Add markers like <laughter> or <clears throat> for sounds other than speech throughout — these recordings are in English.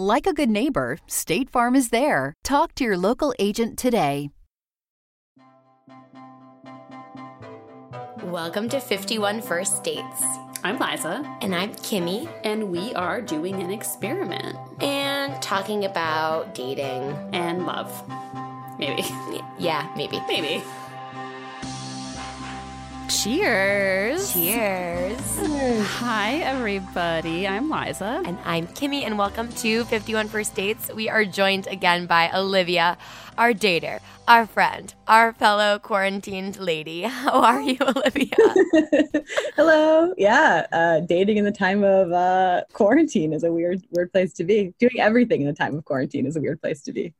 Like a good neighbor, State Farm is there. Talk to your local agent today. Welcome to 51 First Dates. I'm Liza, And I'm Kimmy, and we are doing an experiment and talking about dating. and love. Maybe. <laughs> Yeah, maybe. Maybe. Cheers. Cheers. Hi, everybody. I'm Liza. And I'm Kimmy, and welcome to 51 First Dates. We are joined again by Olivia, our dater, our friend, our fellow quarantined lady. <laughs> How are you, Olivia? <laughs> Hello. Yeah, uh, dating in the time of uh, quarantine is a weird, weird place to be. Doing everything in the time of quarantine is a weird place to be.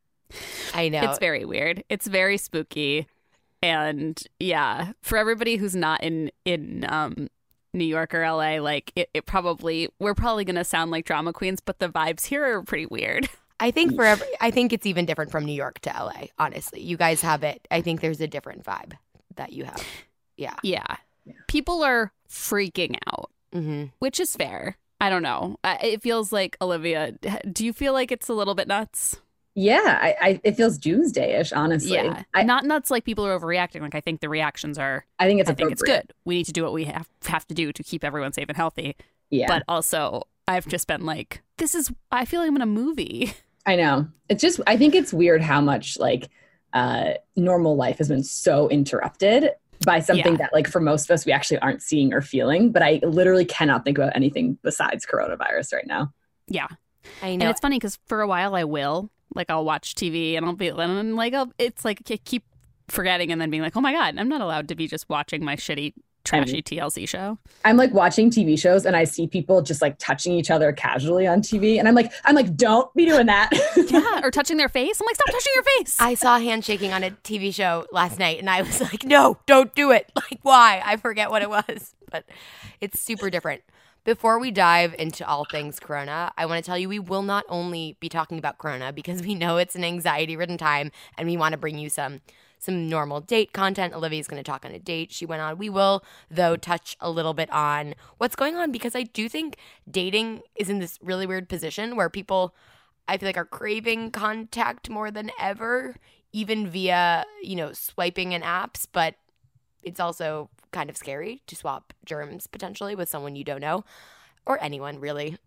I know. It's very weird. It's very spooky. And yeah, for everybody who's not in in um New York or LA, like it, it probably we're probably gonna sound like drama queens, but the vibes here are pretty weird. <laughs> I think for every, I think it's even different from New York to LA, honestly. You guys have it. I think there's a different vibe that you have. Yeah. Yeah. People are freaking out. hmm which is fair. I don't know. It feels like Olivia. Do you feel like it's a little bit nuts? Yeah, I, I it feels doomsday-ish, honestly. yeah, I, not nuts like people are overreacting. Like I think the reactions are. I think it's I think it's good. We need to do what we have have to do to keep everyone safe and healthy. Yeah, But also, I've just been like, this is. I feel like I'm in a movie. <laughs> I know. It's just I think it's weird how much like uh, normal life has been so interrupted by something Yeah. that like for most of us we actually aren't seeing or feeling. But I literally cannot think about anything besides coronavirus right now. Yeah, I know. and it's funny because for a while I will like I'll watch TV and I'll be and I'm like I'll, it's like I keep forgetting and then being like, oh my god, I'm not allowed to be just watching my shitty trashy TLC show. I'm like watching TV shows and I see people just like touching each other casually on TV, and I'm like, I'm like, don't be doing that. <laughs> Yeah, or touching their face. I'm like, stop touching your face. I saw handshaking on a TV show last night and I was like, no, don't do it. <laughs> Like, why? I forget what it was, but it's super different. Before we dive into all things Corona, I want to tell you we will not only be talking about Corona because we know it's an anxiety ridden time and we want to bring you some some normal date content. Olivia's going to talk on a date she went on. We will, though, touch a little bit on what's going on because I do think dating is in this really weird position where people I feel like are craving contact more than ever, even via, you know, swiping in apps, but it's also kind of scary to swap germs potentially with someone you don't know or anyone really.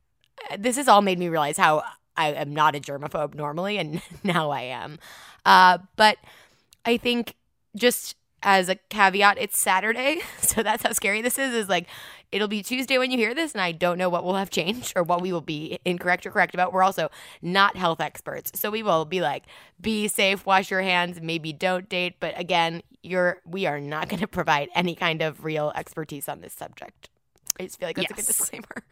Uh, This has all made me realize how I am not a germaphobe normally, and <laughs> now I am. Uh, but I think just as a caveat, it's Saturday, <laughs> so that's how scary this is. Is like it'll be Tuesday when you hear this, and I don't know what will have changed or what we will be incorrect or correct about. We're also not health experts, so we will be like, be safe, wash your hands, maybe don't date. But again, you're we are not going to provide any kind of real expertise on this subject. I just feel like that's a good Yes. disclaimer.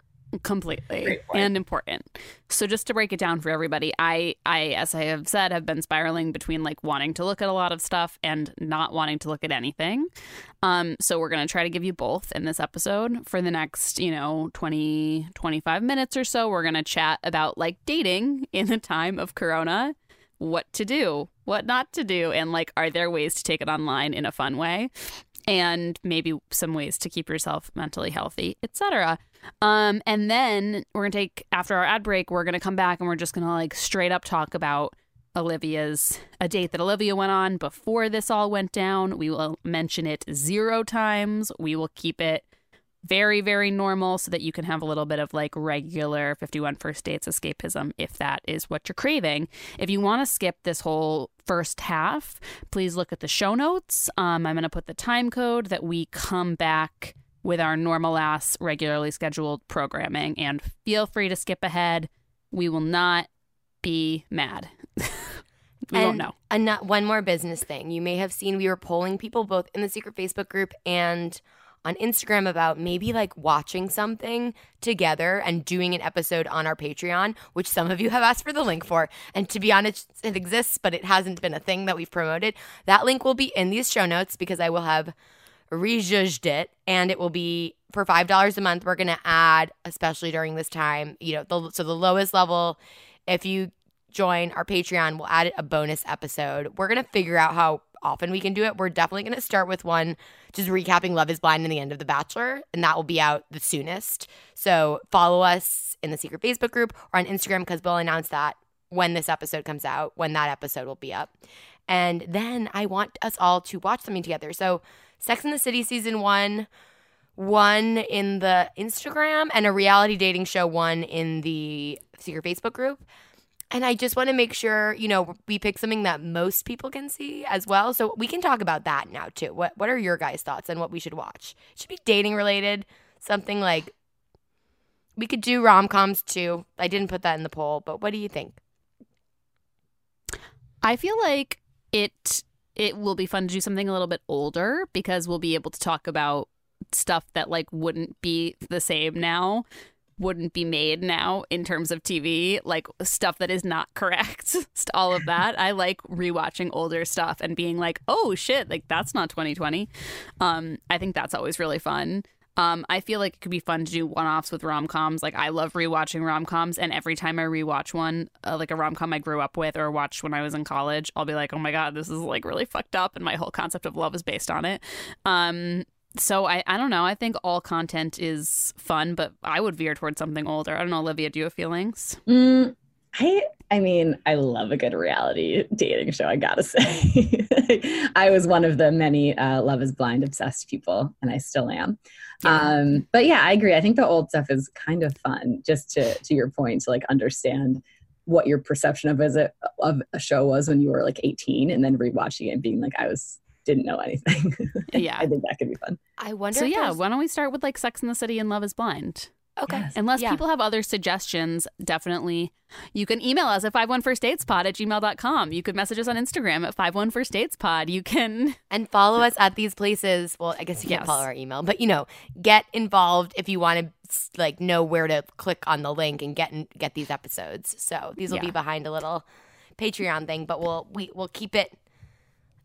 Completely and important. So just to break it down for everybody i i as i have said have been spiraling between like wanting to look at a lot of stuff and not wanting to look at anything. Um so we're going to try to give you both in this episode. For the next you know 20 25 minutes or so we're going to chat about like dating in the time of corona what to do what not to do and like are there ways to take it online in a fun way and maybe some ways to keep yourself mentally healthy, etc. Um, and then we're gonna take after our ad break, we're gonna come back and we're just gonna like straight up talk about Olivia's a date that Olivia went on before this all went down. We will mention it zero times. We will keep it very, very normal so that you can have a little bit of like regular 51 first dates escapism if that is what you're craving. If you want to skip this whole first half, please look at the show notes. Um, I'm going to put the time code that we come back with our normal ass, regularly scheduled programming. And feel free to skip ahead. We will not be mad. <laughs> we won't know. And one more business thing. You may have seen we were polling people both in the secret Facebook group and on Instagram about maybe like watching something together and doing an episode on our Patreon, which some of you have asked for the link for. And to be honest, it exists, but it hasn't been a thing that we've promoted. That link will be in these show notes because I will have rejudged it and it will be for five dollars a month we're going to add especially during this time you know the, so the lowest level if you join our patreon we'll add a bonus episode we're going to figure out how often we can do it. We're definitely going to start with one just recapping love is blind and the end of the bachelor and that will be out the soonest. So follow us in the secret facebook group or on instagram because we'll announce that when this episode comes out when that episode will be up. And then i want us all to watch something together. So Sex in the City season one, one in the Instagram, and a reality dating show one in the secret Facebook group. And I just want to make sure, you know, we pick something that most people can see as well. So we can talk about that now too. What what are your guys' thoughts on what we should watch? It should be dating related, something like we could do rom coms too. I didn't put that in the poll, but what do you think? I feel like it it will be fun to do something a little bit older because we'll be able to talk about stuff that like wouldn't be the same now wouldn't be made now in terms of TV, like stuff that is not correct. <laughs> All of that. I like rewatching older stuff and being like, "Oh shit, like that's not 2020." Um I think that's always really fun. Um, I feel like it could be fun to do one offs with rom coms. Like I love rewatching rom coms, and every time I rewatch one, uh, like a rom com I grew up with or watched when I was in college, I'll be like, oh my god, this is like really fucked up, and my whole concept of love is based on it. Um, so I, I don't know. I think all content is fun, but I would veer towards something older. I don't know, Olivia. Do you have feelings? Mm, I I mean, I love a good reality dating show. I gotta <laughs> say, I was one of the many uh, Love Is Blind obsessed people, and I still am. Yeah. Um, but yeah, I agree. I think the old stuff is kind of fun, just to to your point, to like understand what your perception of as a of a show was when you were like 18, and then rewatching it and being like, I was didn't know anything. <laughs> Yeah, I think that could be fun. I wonder. So yeah, there's- why don't we start with like Sex in the City and Love Is Blind? okay. Yes. Unless Yeah. people have other suggestions, definitely you can email us at 51firstdatespod at gmail.com. You could message us on Instagram at 51firstdatespod. You can <laughs> and follow us at these places. Well, I guess you can't Yes. follow our email, but you know, get involved if you want to like know where to click on the link and get get these episodes. So these will be behind a little Patreon thing, but we'll we we'll keep it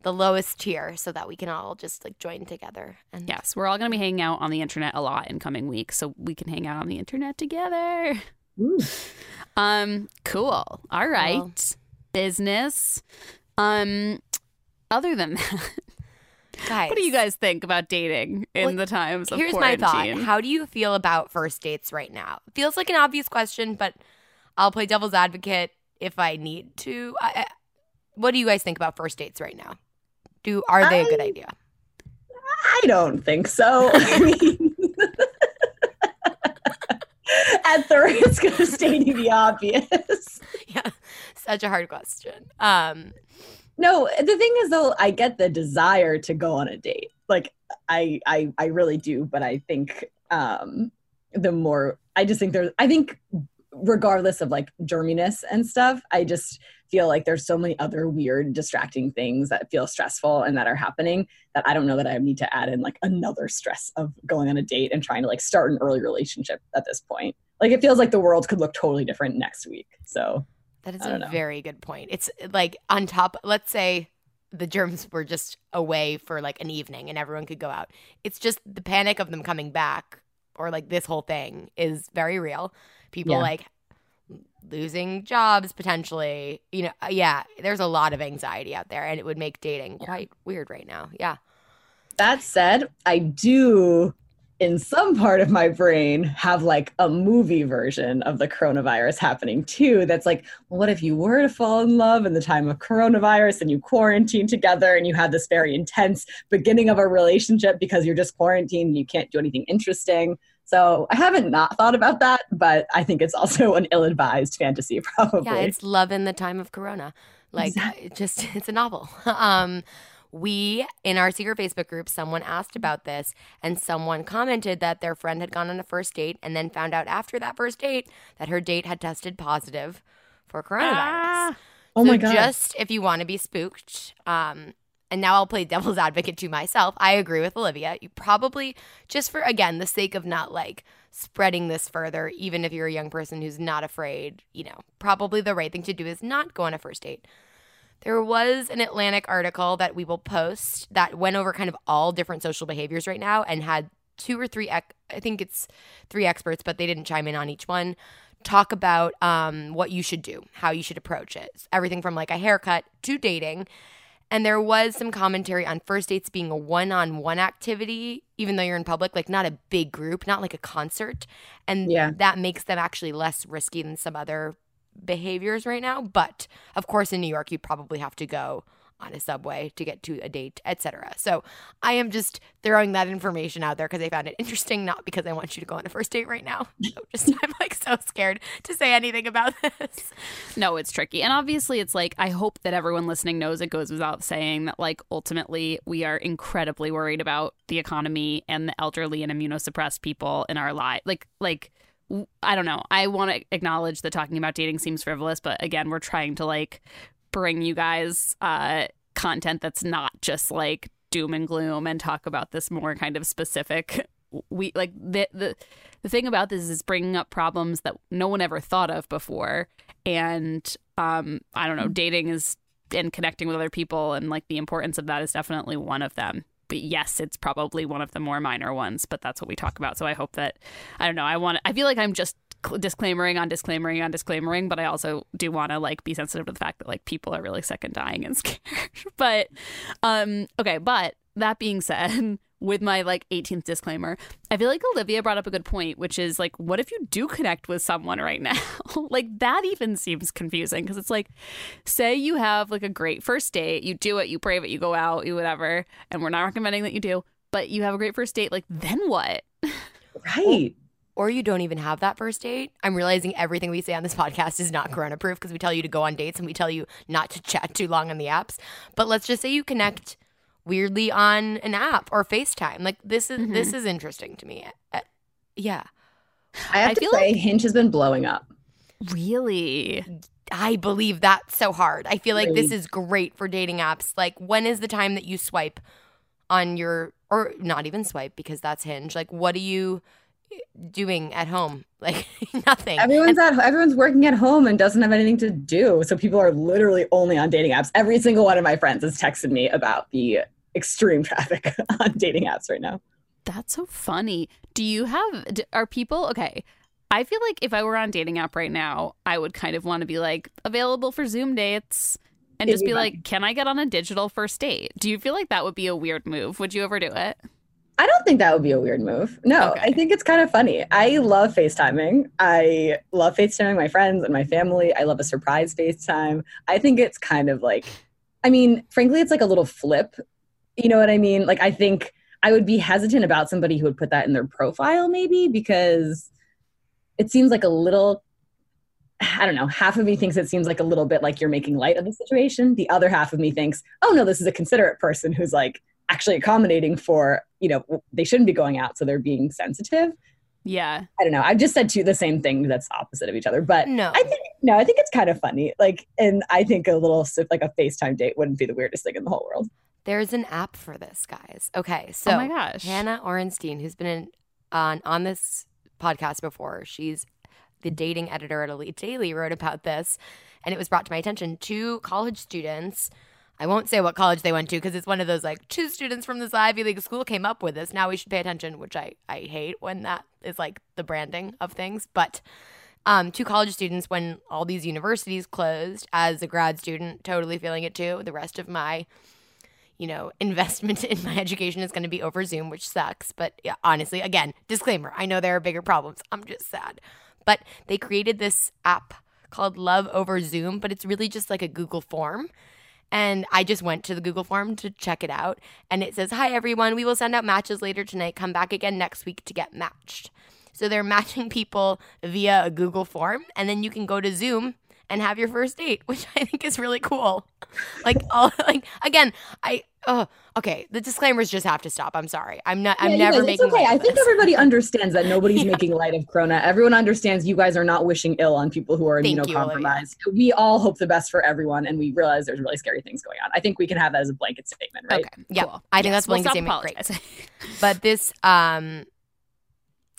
the lowest tier so that we can all just like join together. And Yes, we're all going to be hanging out on the internet a lot in coming weeks, so we can hang out on the internet together. Ooh. Um, cool. All right. Well- Business. Um, other than that, guys, what do you guys think about dating in the times of Here's my quarantine? thought. How do you feel about first dates right now? Feels like an obvious question, but I'll play devil's advocate if I need to. I- what do you guys think about first dates right now? Do are they a good idea? I don't think so. I <laughs> mean, <laughs> at the risk of stating the obvious. Yeah, such a hard question. Um, No, the thing is though, I get the desire to go on a date. Like I I I really do, but I think um the more I just think there's I think regardless of like germiness and stuff, I just feel like there's so many other weird distracting things that feel stressful and that are happening that I don't know that I need to add in like another stress of going on a date and trying to like start an early relationship at this point. Like it feels like the world could look totally different next week. So that is a know. very good point. It's like on top. Let's say the germs were just away for like an evening and everyone could go out. It's just the panic of them coming back or like this whole thing is very real. People Yeah. like losing jobs potentially. You know, uh, yeah, there's a lot of anxiety out there and it would make dating quite weird right now. Yeah. That said, I do, in some part of my brain, have like a movie version of the coronavirus happening too. That's like, well, what if you were to fall in love in the time of coronavirus and you quarantine together and you have this very intense beginning of a relationship because you're just quarantined and you can't do anything interesting? So I haven't not thought about that, but I think it's also an ill advised fantasy, <laughs> probably. Yeah, it's love in the time of corona. Like Exactly. just <laughs> it's a novel. <laughs> um we in our secret Facebook group, someone asked about this, and someone commented that their friend had gone on a first date and then found out after that first date that her date had tested positive for coronavirus. Ah, oh so my God. Just if you want to be spooked, um, and now I'll play devil's <laughs> advocate to myself. I agree with Olivia. You probably, just for again, the sake of not like spreading this further, even if you're a young person who's not afraid, you know, probably the right thing to do is not go on a first date. There was an Atlantic article that we will post that went over kind of all different social behaviors right now and had two or three, I think it's three experts, but they didn't chime in on each one, talk about um, what you should do, how you should approach it. Everything from like a haircut to dating. And there was some commentary on first dates being a one on one activity, even though you're in public, like not a big group, not like a concert. And Yeah. that makes them actually less risky than some other behaviors right now. But of course, in New York, you'd probably have to go on a subway to get to a date, etc. So I am just throwing that information out there because I found it interesting, not because I want you to go on a first date right now. <laughs> So just I'm like so scared to say anything about <laughs> this. No, it's tricky. And obviously, it's like, I hope that everyone listening knows it goes without saying that, like, ultimately, we are incredibly worried about the economy and the elderly and immunosuppressed people in our life. Like, like, I don't know. I want to acknowledge that talking about dating seems frivolous, but again, we're trying to, like, bring you guys uh, content that's not just like doom and gloom and talk about this more kind of specific we like the the the thing about this is bringing up problems that no one ever thought of before. And um i don't know dating is and connecting with other people and like the importance of that is definitely one of them. But yes it's probably one of the more minor ones but that's what we talk about. So i hope that i don't know i want i feel like i'm just disclaimering on disclaimering on disclaimering but i also do want to like be sensitive to the fact that like people are really sick and dying and <laughs> scared. But um okay but that being said <laughs> with my like 18th disclaimer i feel like olivia brought up a good point which is like what if you do connect with someone right <laughs> now? Like that even seems confusing because it's like say you have like a great first date you do it you brave it you go out you whatever and we're not recommending that you do but you have a great first date like then what? Right. Or you don't even have that first date. I'm realizing everything we say on this <laughs> podcast is not corona proof because we tell you to go on dates and we tell you not to chat too long on the apps. But let's just say you connect weirdly on an app or FaceTime. Like this is this is interesting to me. Uh, yeah. I have I to say, Hinge has been blowing up. really I believe that so hard. I feel like this is great for dating apps. Like when is the time that you swipe on your or not even swipe because that's Hinge. Like what do you doing at home? <laughs> Like nothing. Everyone's at everyone's working at home and doesn't have anything to do. So people are literally only on dating apps. Every single one of my friends has texted me about the extreme <laughs> traffic on dating apps right now. That's so funny. Do you have, are people, okay. I feel like if I were on dating app right now, I would kind of want to be like available for Zoom dates and It'd just be be like, can I get on a digital first date? Do you feel like that would be a weird move? Would you ever do it? I don't think that would be a weird move. No, Okay. I think it's kind of funny. I love FaceTiming. I love FaceTiming my friends and my family. I love a surprise FaceTime. I think it's kind of like, I mean, frankly, it's like a little flip. You know what I mean? Like, I think I would be hesitant about somebody who would put that in their profile, maybe because it seems like a little. I don't know. Half of me thinks it seems like a little bit like you're making light of the situation. The other half of me thinks, oh no, this is a considerate person who's like actually accommodating for, you know, they shouldn't be going out, so they're being sensitive. Yeah. I don't know. I've just said two the same thing that's opposite of each other. But no. I think no, I think it's kind of funny. Like, and I think a little like a FaceTime date wouldn't be the weirdest thing in the whole world. There's an app for this, guys. Okay, oh so oh my gosh. Hannah Orenstein, who's been in, on on this podcast before, she's the dating editor at Elite Daily, wrote about this, and it was brought to my attention. Two college students. I won't say what college they went to because it's one of those like two students from this Ivy League school came up with this. Now we should pay attention, which I I hate when that is like the branding of things, but. Um, two college students when all these universities closed as a grad student totally feeling it too the rest of my you know, <laughs> investment in my education is going to be over Zoom, which sucks. But yeah, honestly, again, disclaimer I know there are bigger problems. I'm just sad. But they created this app called Love Over Zoom, but it's really just like a Google form. And I just went to the Google form to check it out. And it says, Hi, everyone. We will send out matches later tonight. Come back again next week to get matched. So they're <laughs> matching people via a Google form. And then you can go to Zoom and have your first date, which I think is really cool. Like, all <laughs> like again, I oh okay. The disclaimers just have to stop. I'm sorry. I'm not. I'm Yeah, never guys, making. It's okay. light I think this. everybody understands that nobody's <laughs> Yeah. making light of Corona. Everyone understands you guys are not wishing ill on people who are Thank you, immunocompromised. we all hope the best for everyone, and we realize there's really scary things going on. I think we can have that as a blanket statement, right? Okay. Yeah, cool. I think Yes, that's we'll blanket stop statement. Great. <laughs> but this um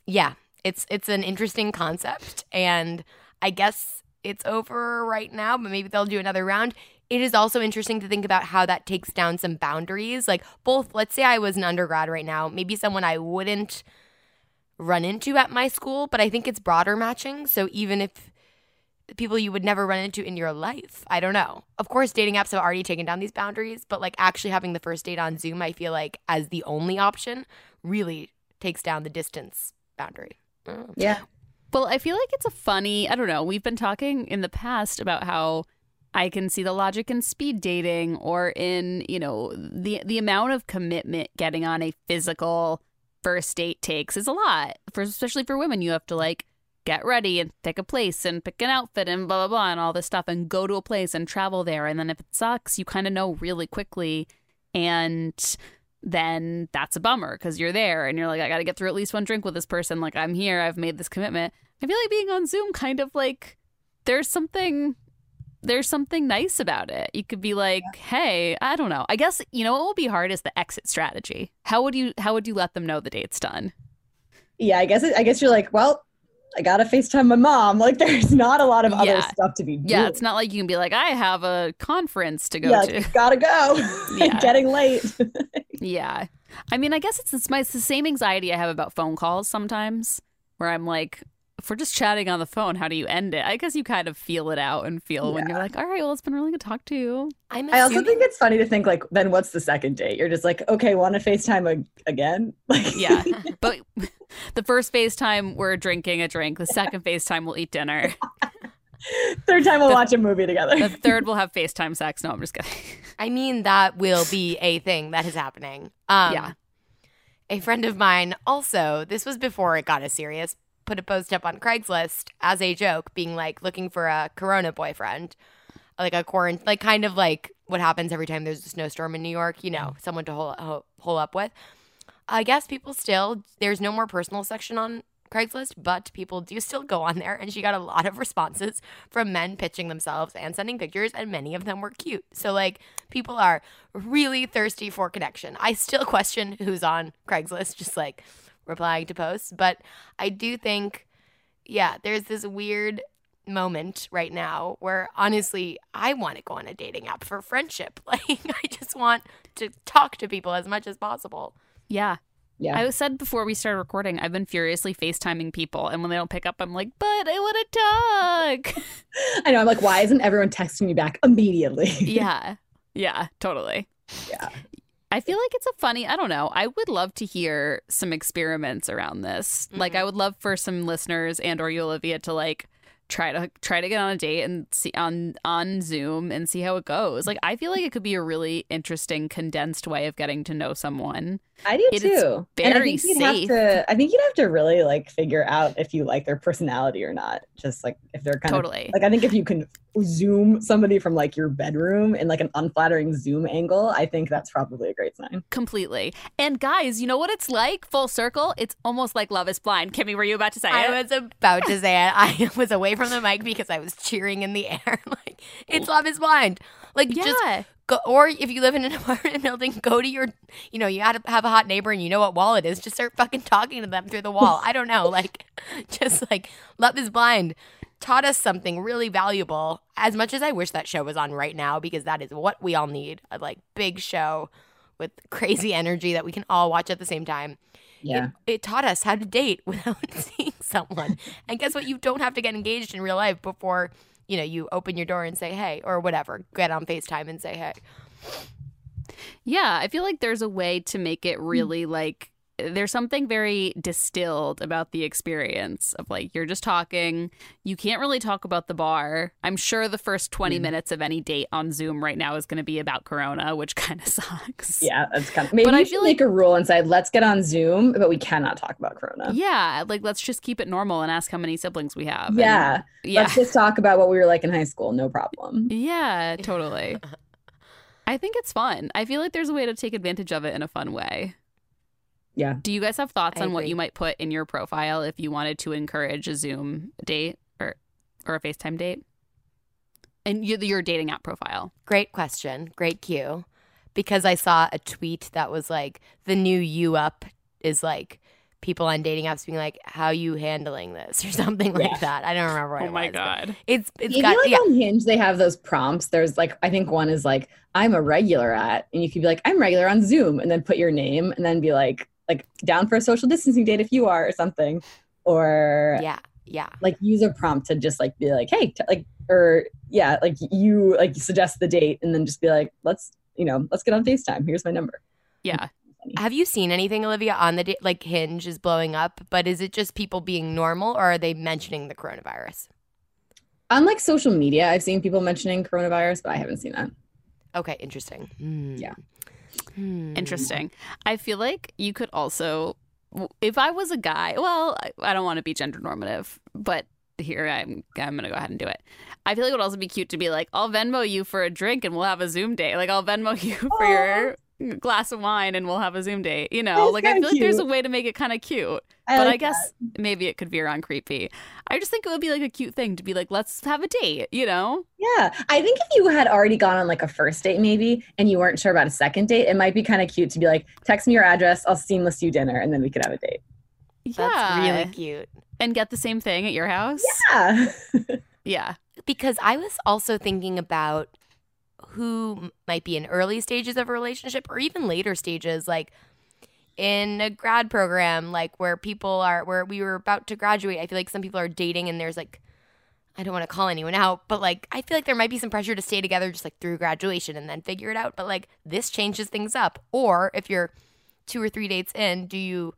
yeah it's it's an interesting concept and i guess it's over right now but maybe they'll do another round it is also interesting to think about how that takes down some boundaries like both let's say i was an undergrad right now maybe someone i wouldn't run into at my school but i think it's broader matching so even if people you would never run into in your life i don't know of course dating apps have already taken down these boundaries but like actually having the first date on zoom i feel like as the only option really takes down the distance boundary. Yeah. Well, I feel like it's a funny, I don't know, we've been talking in the past about how I can see the logic in speed dating or in, you know, the the amount of commitment getting on a physical first date takes is a lot. For especially for women, you have to like get ready and pick a place and pick an outfit and blah blah blah and all this stuff and go to a place and travel there and then if it sucks, you kind of know really quickly and then that's a bummer because you're there and you're like, I got to get through at least one drink with this person. Like, I'm here, I've made this commitment. I feel like being on Zoom kind of like there's something there's something nice about it. You could be like, hey, I don't know. I guess you know what will be hard is the exit strategy. How would you how would you let them know the date's done? Yeah, I guess it, I guess you're like, well, I gotta FaceTime my mom. <laughs> Like, there's not a lot of other Yeah. stuff to be doing. Yeah, it's not like you can be like, I have a conference to go yeah, to. <laughs> gotta go. <laughs> Yeah. Getting late. Yeah. I mean, I guess it's, it's, my, it's the same anxiety I have about phone calls sometimes, where I'm like, if we're just chatting on the phone, how do you end it? I guess you kind of feel it out and feel when you're like, all right, well, it's been really good to talk to you. I'm I also think it's funny to think like, then what's the second date? You're just like, okay, want to FaceTime ag- again? <laughs> Like, Yeah. <laughs> but <laughs> the first FaceTime, we're drinking a drink. The second FaceTime, we'll eat dinner. third time we'll The- watch a movie together. The third, we'll have FaceTime sex. No, I'm just kidding. I mean, that will be a thing that is happening. Um, Yeah. A friend of mine also, this was before it got as serious, put a post up on Craigslist as a joke, being like looking for a Corona boyfriend, like a quarantine, like kind of like what happens every time there's a snowstorm in New York, you know, mm. someone to hole, ho- hole up with. I guess people still, there's no more personal section on Craigslist, but people do still go on there. And she got a lot of responses from men pitching themselves and sending pictures, and many of them were cute. So, like, people are really thirsty for connection. I still question who's on Craigslist, just like replying to posts. But I do think, yeah, there's this weird moment right now where honestly I want to go on a dating app for friendship. <laughs> Like I just want to talk to people as much as possible. Yeah. yeah. I said before we started recording, I've been furiously FaceTiming people. And when they don't pick up, I'm like, but I want to talk. <laughs> I know. I'm like, why isn't everyone texting me back immediately? yeah. <laughs> Yeah, totally. Yeah. I feel like it's a funny, I don't know. I would love to hear some experiments around this. Like I mm-hmm. would love for some listeners and or you Olivia to like try to try to get on a date and see on on Zoom and see how it goes. Like I feel like it could be a really interesting condensed way of getting to know someone. I do It is too. and I very think you'd safe. have to. I think you'd have to really like figure out if you like their personality or not. Just like if they're kind Totally. of like I think if you can zoom somebody from like your bedroom in like an unflattering zoom angle, I think that's probably a great sign. Completely. And guys, you know what it's like? Full circle. It's almost like Love is Blind. Kimmy, were you about to say I it? <laughs> was about to say it. I <laughs> was away from the mic because I was cheering in the air. <laughs> like it's oh. love is blind. Like just yeah. Go or if you live in an <laughs> apartment building, go to your you know, you have a hot neighbor and you know what wall it is, just start fucking talking to them through the wall. I don't know. <laughs> Like just like Love is Blind taught us something really valuable. As much as I wish that show was on right now, because that is what we all need. A like big show with crazy energy that we can all watch at the same time. Yeah. It, it taught us how to date <laughs> without seeing someone. And guess what? You don't have to get engaged in real life before, you know, you open your door and say hey or whatever. Get on FaceTime and say hey. Yeah, I feel like there's a way to make it mm. really like there's something very distilled about the experience of like you're just talking. You can't really talk about the bar. I'm sure the first 20 Mm. minutes of any date on Zoom right now is going to be about Corona, which <laughs> kind of sucks. Yeah, that's kind of maybe But I feel make a rule and say let's get on Zoom, but we cannot talk about Corona. Yeah, like let's just keep it normal and ask how many siblings we have. and- Yeah, yeah, let's just talk about what we were like in high school. No problem. yeah, totally. <laughs> I think it's fun. I feel like there's a way to take advantage of it in a fun way. Yeah. Do you guys have thoughts I on what you might put in your profile if you wanted to encourage a Zoom date or or a FaceTime date? And your your dating app profile. Great question. Great cue. Because I saw a tweet that was like the new you up is like people on dating apps being like, "How you handling this?" <laughs> or something Yeah. like that. I don't remember what oh it my was, but god. It's it's you got like yeah. on Hinge, they have those prompts. There's like, I think one is like, I'm a regular at, and you could be like, I'm regular on Zoom, and then put your name, and then be like, like down for a social distancing date if you are, or something, or Yeah. Yeah. like use a prompt to just like be like, hey, like, or yeah, like you like suggest the date, and then just be like, let's, you know, let's get on Facetime. Here's my number. Yeah. Have you seen anything, Olivia, on the da- like Hinge is blowing up? But is it just people being normal, or are they mentioning the coronavirus? On like social media, I've seen people mentioning coronavirus, but I haven't seen that. Okay, interesting. Hmm. Yeah. Hmm. Interesting. I feel like you could also, if I was a guy, well, I- don't want to be gender normative, but here I'm, I'm going to go ahead and do it. I feel like it would also be cute to be like, I'll Venmo you for a drink and we'll have a Zoom day. Like, I'll Venmo <laughs> you for your glass of wine and we'll have a Zoom date. You know, That's like, I kinda feel like there's a way to make it kind of cute. I but like I guess maybe it could veer on creepy. I just think it would be like a cute thing to be like, let's have a date, you know? Yeah, I think if you had already gone on like a first date, maybe, and you weren't sure about a second date, it might be kind of cute to be like, text me your address, I'll seamless you dinner, and then we could have a date. That's yeah. really cute. And get the same thing at your house? Yeah. <laughs> Yeah. because I was also thinking about who might be in early stages of a relationship or even later stages, like in a grad program, like where people are, where we were about to graduate. I feel like some people are dating and there's like, I don't want to call anyone out, but like, I feel like there might be some pressure to stay together just like through graduation and then figure it out. But like, this changes things up. Or if you're two or three dates in, do you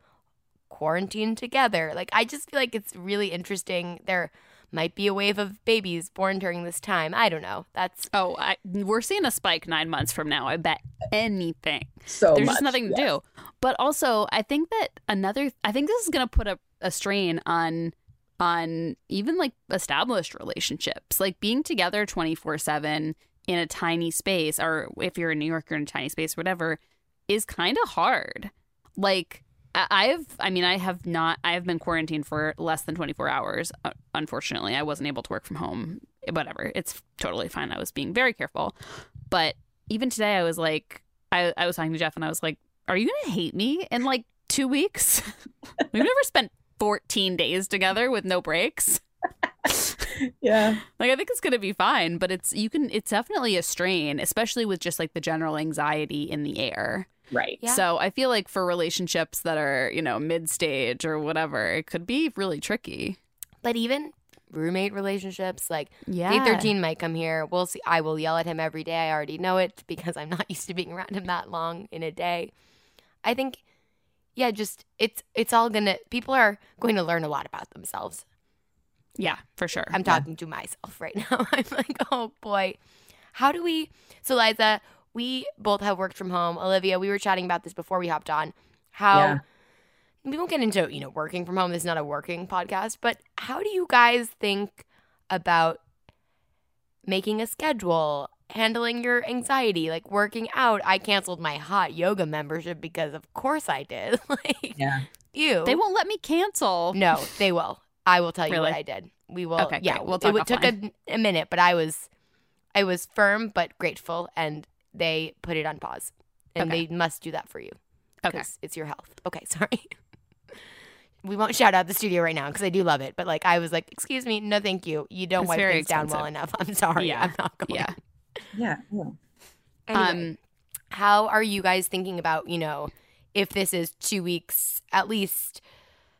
quarantine together? Like, I just feel like it's really interesting. There, might be a wave of babies born during this time. I don't know. That's Oh, I, we're seeing a spike nine months from now. I bet anything. so There's much, just nothing to yes. do. But also, I think that another. I think this is going to put a, a strain on on even like established relationships, like being together twenty four seven in a tiny space, or if you're in New York, you're in a tiny space, whatever, is kind of hard. Like. I've, I mean, I have not, I have been quarantined for less than 24 hours. Uh, unfortunately, I wasn't able to work from home. Whatever. It's totally fine. I was being very careful. But even today, I was like, I, I was talking to Jeff and I was like, are you going to hate me in like two weeks? <laughs> We've never spent 14 days together with no breaks. <laughs> Yeah. Like, I think it's going to be fine, but it's, you can, it's definitely a strain, especially with just like the general anxiety in the air. Right. Yeah. So I feel like for relationships that are, you know, mid stage or whatever, it could be really tricky. but even roommate relationships, like Yeah. Day 13 might come here. We'll see. I will yell at him every day. I already know it because I'm not <laughs> used to being around him that long in a day. I think yeah, just it's it's all to people are going to learn a lot about themselves. Yeah, for sure. I'm talking to myself right <laughs> now. I'm like, "Oh boy. How do we So Liza, we both have worked from home. Olivia, we were chatting about this before we hopped on. How Yeah. we won't get into you know working from home this is not a working podcast but how do you guys think about making a schedule handling your anxiety like working out i canceled my hot yoga membership because of course i did <laughs> like Yeah. you They won't let me cancel. no they will i will tell you Really? what i did we will Okay, yeah great. We'll it talk w- took a, a minute but i was i was firm but grateful and they put it on pause and Okay. they must do that for you Okay. because it's your health. Okay, <laughs> sorry. we won't shout out the studio right now because I do love it. But like, I was like, excuse me, no, thank you. You don't It's wipe very things down well enough. I'm sorry. Yeah. I'm not going. Yeah. Yeah. yeah. Anyway, Um, how are you guys thinking about you know if this is two weeks at least?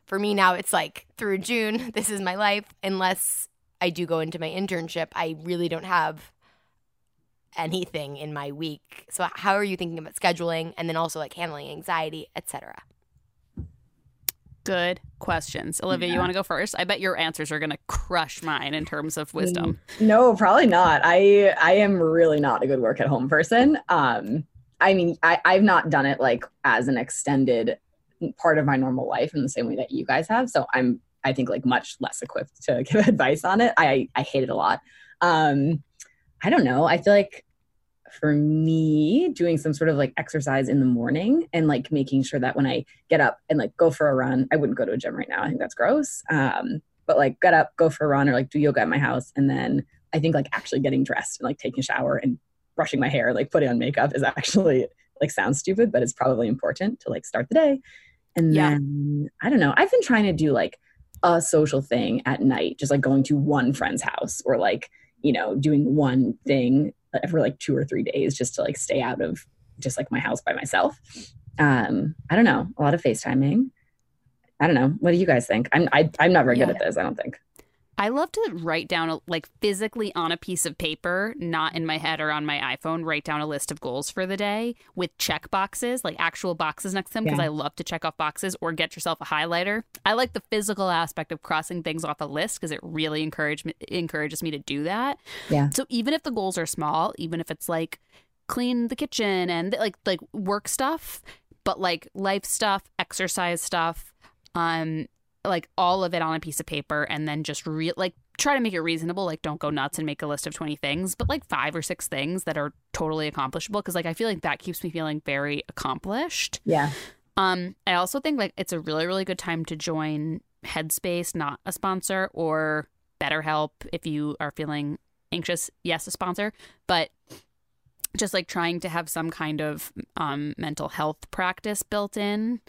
For me now, it's like through June. <laughs> This is my life. Unless I do go into my internship, I really don't have anything in my week. So how are you thinking about scheduling and then also like handling anxiety, etc. Good questions. Olivia, you want to go first? I bet your answers are going to crush mine in terms of wisdom. No, probably not. I I am really not a good work at home person. Um, I mean, I, I've not done it like as an extended part of my normal life in the same way that you guys have. So I'm I think like much less equipped to <laughs> give advice on it. I I hate it a lot. Um, I don't know. I feel like for me, doing some sort of like exercise in the morning and like making sure that when I get up and like go for a run, I wouldn't go to a gym right now. I think that's gross. Um, but like get up, go for a run, or like do yoga at my house, and then I think like actually getting dressed and like taking a shower and brushing my hair, like putting on makeup is actually like sounds stupid, but it's probably important to like start the day. And Yeah. then I don't know. I've been trying to do like a social thing at night, just like going to one friend's house or like, you know, doing one thing for like two or three days just to like stay out of just like my house by myself. Um, I don't know. A lot of FaceTiming. I don't know. What do you guys think? I'm I, I'm not very good at this. I don't think. I love to write down, a, like physically on a piece of paper, not in my head or on my iPhone, write down a list of goals for the day with check boxes, like actual boxes next to them, because Yeah. I love to check off boxes or get yourself a highlighter. I like the physical aspect of crossing things off a list because it really encourage me, encourages me to do that. Yeah. So even if the goals are small, even if it's like clean the kitchen and like like work stuff, but like life stuff, exercise stuff, um, like all of it on a piece of paper and then just re- like try to make it reasonable like don't go nuts and make a list of 20 things but like five or six things that are totally accomplishable because like i feel like that keeps me feeling very accomplished Yeah. um i also think like it's a really really good time to join headspace not a sponsor or betterhelp if you are feeling anxious yes a sponsor but just like trying to have some kind of um, mental health practice built in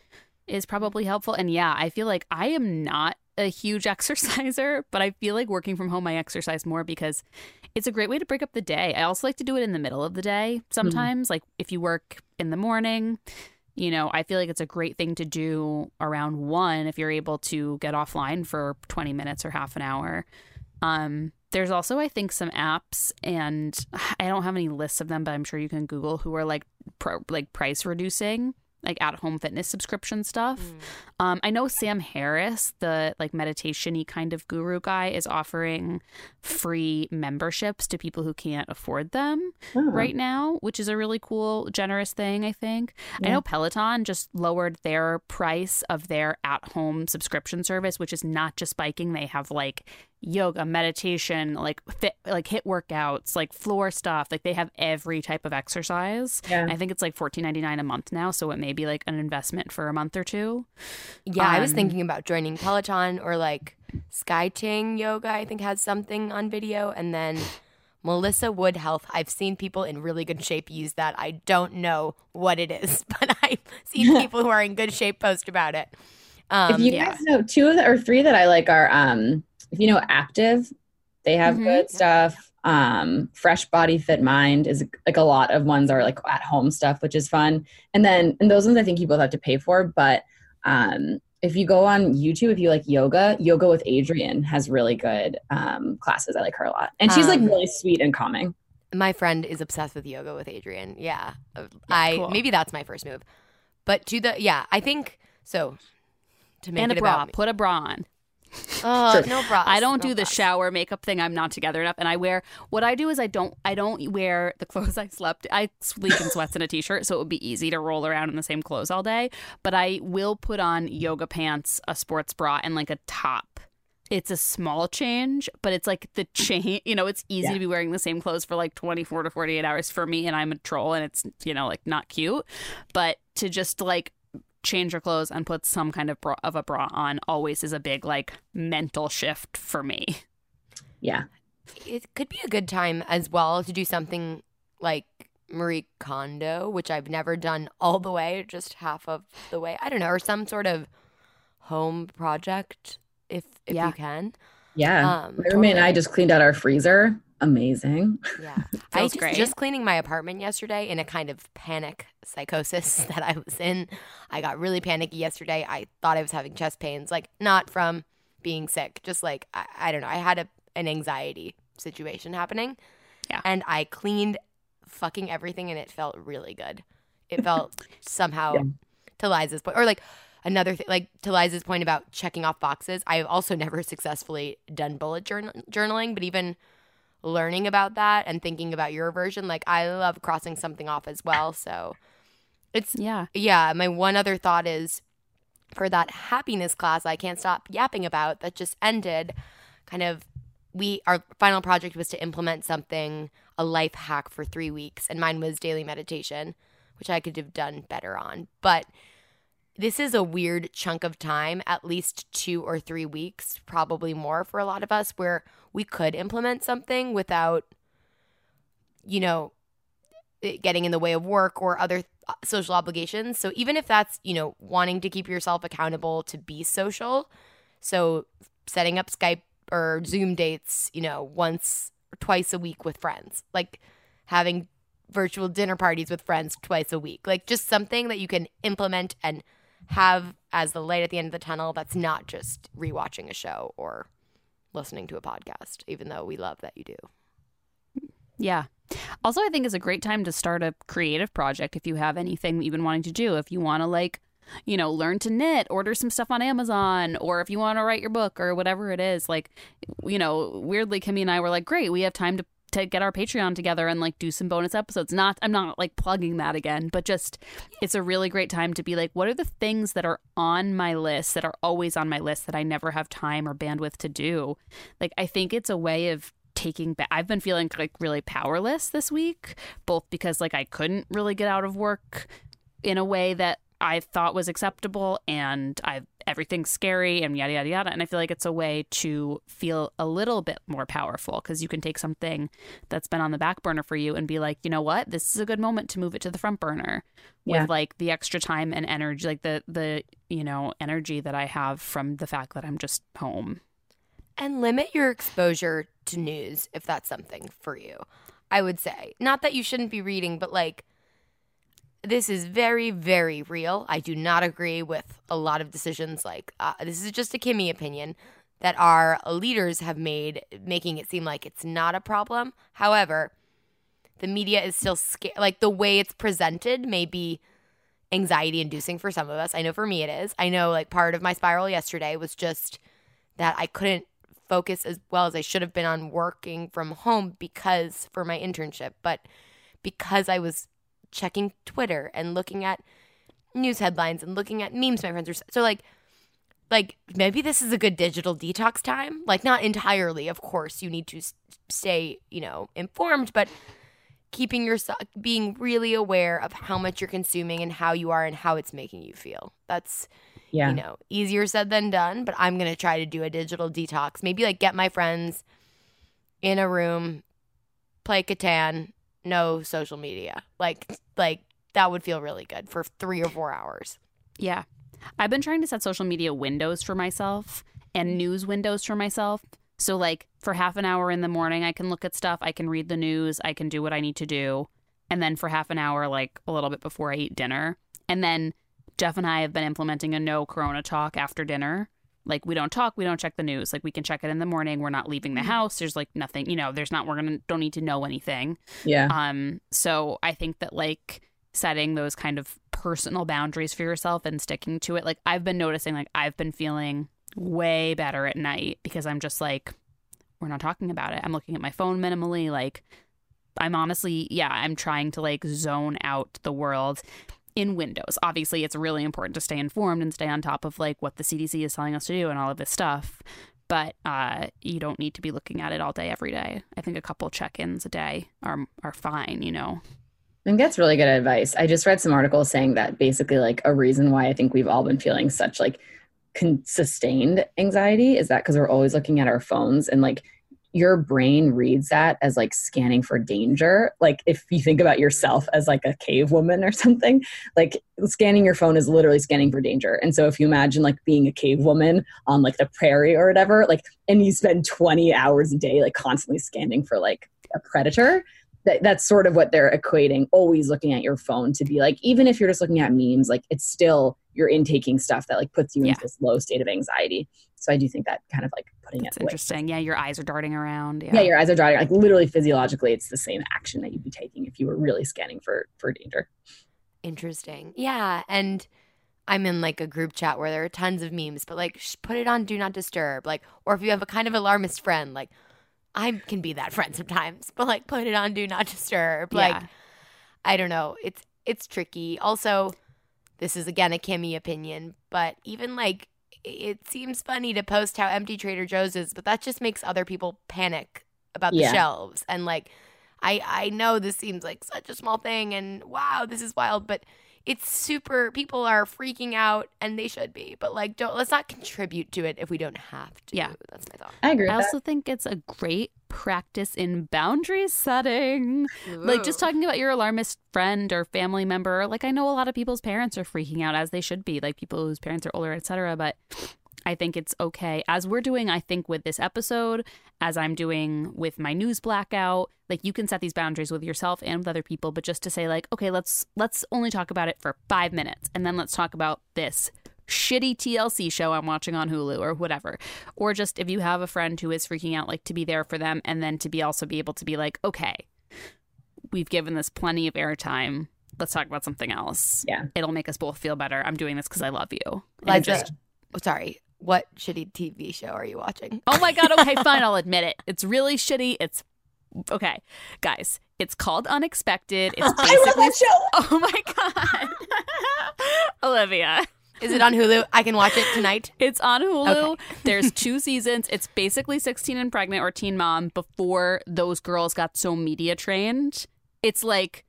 is probably helpful. And yeah, I feel like I am not a huge <laughs> exerciser, but I feel like working from home, I exercise more because it's a great way to break up the day. I also like to do it in the middle of the day sometimes. Like if you work in the morning, you know, I feel like it's a great thing to do around one if you're able to get offline for 20 minutes or half an hour. Um, there's also, I think, some apps, and <sighs> I don't have any lists of them, but I'm sure you can Google who are like pro, like price reducing, like at home fitness subscription stuff. Um, I know Sam Harris, the like meditation-y kind of guru guy, is offering free memberships to people who can't afford them Oh. right now, which is a really cool, generous thing, I think. I know Peloton just lowered their price of their at home subscription service, which is not just biking. They have like yoga, meditation, like fit, like HIIT workouts, like floor stuff. Like they have every type of exercise. Yeah. I think it's like fourteen ninety nine a month now, so it may be like an investment for a month or two. Yeah, I was Um, thinking about joining Peloton or like Sky Ting Yoga, I think has something on video. And then Melissa Wood Health. I've seen people in really good shape use that. I don't know what it is, <laughs> but I've seen people who are in good shape post about it. Um, if you yeah. guys know two of the, or three that I like are um if you know active, they have Mhm. good stuff. Um Fresh Body Fit Mind is like a lot of ones are like at home stuff, which is fun. And then and those ones I think you both have to pay for, but um if you go on YouTube, if you like yoga, Yoga with Adriene has really good um, classes. I like her a lot, and she's like Um, really sweet and calming. My friend is obsessed with yoga with Adriene. Yeah. I cool. maybe that's my first move. But to the yeah, I think so to make and a bra. about me. Put a bra on. <laughs> Oh, Sure. no bras. I don't no do the shower makeup thing. I'm not together enough, and I wear what I do is I don't I don't wear the clothes <laughs> I slept. I sleep in sweats and a t-shirt, so it would be easy to roll around in the same clothes all day. But I will put on yoga pants, a sports bra, and like a top. It's a small change, but it's like the chain. <laughs> You know, it's easy Yeah. to be wearing the same clothes for like 24 to 48 hours for me, and I'm a troll, and it's you know like not cute. But to just like change your clothes and put some kind of bra of a bra on always is a big like mental shift for me. Yeah, it could be a good time as well to do something like Marie Kondo, which I've never done all the way, just half of the way. I don't know, or some sort of home project if if Yeah. you can. yeah. Um, My roommate and. I just cleaned out our freezer. Amazing. Yeah. <laughs> I Feels just, great. just cleaning my apartment yesterday in a kind of panic psychosis <laughs> that I was in. I got really panicky yesterday. I thought I was having chest pains, like not from being sick, just like I, I don't know. I had a, an anxiety situation happening. Yeah. And I cleaned fucking everything and it felt really good. It felt <laughs> somehow Yeah. to Liza's point or like another thing, like to Liza's point about checking off boxes, I've also never successfully done bullet journal- journaling, but even learning about that and thinking about your version, like I love crossing something off as well. So it's, Yeah. yeah. My one other thought is for that happiness class I can't stop yapping about that just ended, kind of, we, our final project was to implement something, a life hack for three weeks, and mine was daily meditation, which I could have done better on. But this is a weird chunk of time, at least two or three weeks, probably more for a lot of us, where we could implement something without, you know, getting in the way of work or other uh, social obligations. So even if that's, you know, wanting to keep yourself accountable to be social, so setting up Skype or Zoom dates, you know, once or twice a week with friends, like having virtual dinner parties with friends twice a week, like just something that you can implement and have as the light at the end of the tunnel that's not just rewatching a show or listening to a podcast, even though we love that you do. Yeah. Also, I think it's a great time to start a creative project if you have anything that you've been wanting to do. If you want to, like, you know, learn to knit, order some stuff on Amazon, or if you want to write your book or whatever it is. Like, you know, weirdly, Kimmy and I were like, great, we have time to to get our Patreon together and like do some bonus episodes. Not I'm not like plugging that again, but just it's a really great time to be like, what are the things that are on my list that are always on my list that I never have time or bandwidth to do? Like I think it's a way of taking back I've been feeling like really powerless this week, both because like I couldn't really get out of work in a way that I thought was acceptable and I everything's scary and yada yada yada and I feel like it's a way to feel a little bit more powerful because you can take something that's been on the back burner for you and be like, you know what, this is a good moment to move it to the front burner Yeah. with like the extra time and energy, like the the you know energy that I have from the fact that I'm just home. And limit your exposure to news if that's something for you. I would say. Not that you shouldn't be reading, but like this is very, very real. I do not agree with a lot of decisions. Like, uh, this is just a Kimmy opinion that our leaders have made, making it seem like it's not a problem. However, the media is still scared. Like, the way it's presented may be anxiety inducing for some of us. I know for me it is. I know, like, part of my spiral yesterday was just that I couldn't focus as well as I should have been on working from home because for my internship, but because I was checking Twitter and looking at news headlines and looking at memes my friends are so like like maybe this is a good digital detox time? Like not entirely of course you need to stay you know informed but keeping yourself being really aware of how much you're consuming and how you are and how it's making you feel. That's Yeah. you know easier said than done but i'm gonna try to do a digital detox. Maybe like get my friends in a room play catan no social media like like that would feel really good for three or four hours Yeah. I've been trying to set social media windows for myself and news windows for myself. So, like, for half an hour in the morning, I can look at stuff, I can read the news, I can do what I need to do. And then for half an hour, like a little bit before I eat dinner. And then Jeff and I have been implementing a no corona talk after dinner. Like, we don't talk, we don't check the news. Like, we can check it in the morning. We're not leaving the house. There's like nothing, you know, there's not, we're to, don't need to know anything. Yeah. Um, so I think that like setting those kind of personal boundaries for yourself and sticking to it, like I've been noticing, like I've been feeling way better at night because I'm just like, we're not talking about it. I'm looking at my phone minimally. Like, I'm honestly, yeah, I'm trying to like zone out the world in Windows. Obviously, it's really important to stay informed and stay on top of like what the CDC is telling us to do and all of this stuff. But uh, you don't need to be looking at it all day, every day. I think a couple check-ins a day are are fine. You know. I think that's really good advice. I just read some articles saying that basically, like, a reason why I think we've all been feeling such like con- sustained anxiety is that because we're always looking at our phones and like your brain reads that as like scanning for danger. Like, if you think about yourself as like a cave woman or something, like scanning your phone is literally scanning for danger. And so, if you imagine like being a cave woman on like the prairie or whatever, like, and you spend 20 hours a day like constantly scanning for like a predator, that, that's sort of what they're equating always looking at your phone to be like even if you're just looking at memes like it's still you're intaking stuff that like puts you Yeah. into this low state of anxiety so i do think that kind of like putting It's it away. interesting. Yeah, your eyes are darting around. Yeah. yeah your eyes are darting. like literally physiologically it's the same action that you'd be taking if you were really scanning for for danger Interesting. Yeah. And I'm in like a group chat where there are tons of memes, but like sh- put it on do not disturb. Like, or if you have a kind of alarmist friend, like I can be that friend sometimes, but like put it on do not disturb. Like, Yeah. I don't know. It's it's tricky. Also, this is again a Kimmy opinion, but even like it seems funny to post how empty Trader Joe's is, but that just makes other people panic about the Yeah. shelves. And like I I know this seems like such a small thing and wow, this is wild, but it's super people are freaking out and they should be. But like don't let's not contribute to it if we don't have to. Yeah. That's my thought. I agree. I With that. also think it's a great practice in boundary setting. Like just talking about your alarmist friend or family member. Like I know a lot of people's parents are freaking out as they should be, like people whose parents are older, etc. But I think it's okay. As we're doing, I think with this episode, as I'm doing with my news blackout, like you can set these boundaries with yourself and with other people, but just to say like, okay, let's let's only talk about it for 5 minutes and then let's talk about this shitty TLC show I'm watching on Hulu or whatever. Or just if you have a friend who is freaking out like to be there for them and then to be also be able to be like, okay, we've given this plenty of airtime. Let's talk about something else. Yeah. It'll make us both feel better. I'm doing this because I love you. Liza, just- oh, sorry. What shitty TV show are you watching? oh my God. Okay, fine. I'll admit it. It's really shitty. It's okay. Guys, it's called Unexpected. It's <laughs> I love basically. that show. <laughs> Oh my God. <laughs> Olivia. Is it on Hulu? I can watch it tonight. It's on Hulu. Okay. There's two seasons. It's basically 16 and pregnant or teen mom before those girls got so media trained. It's like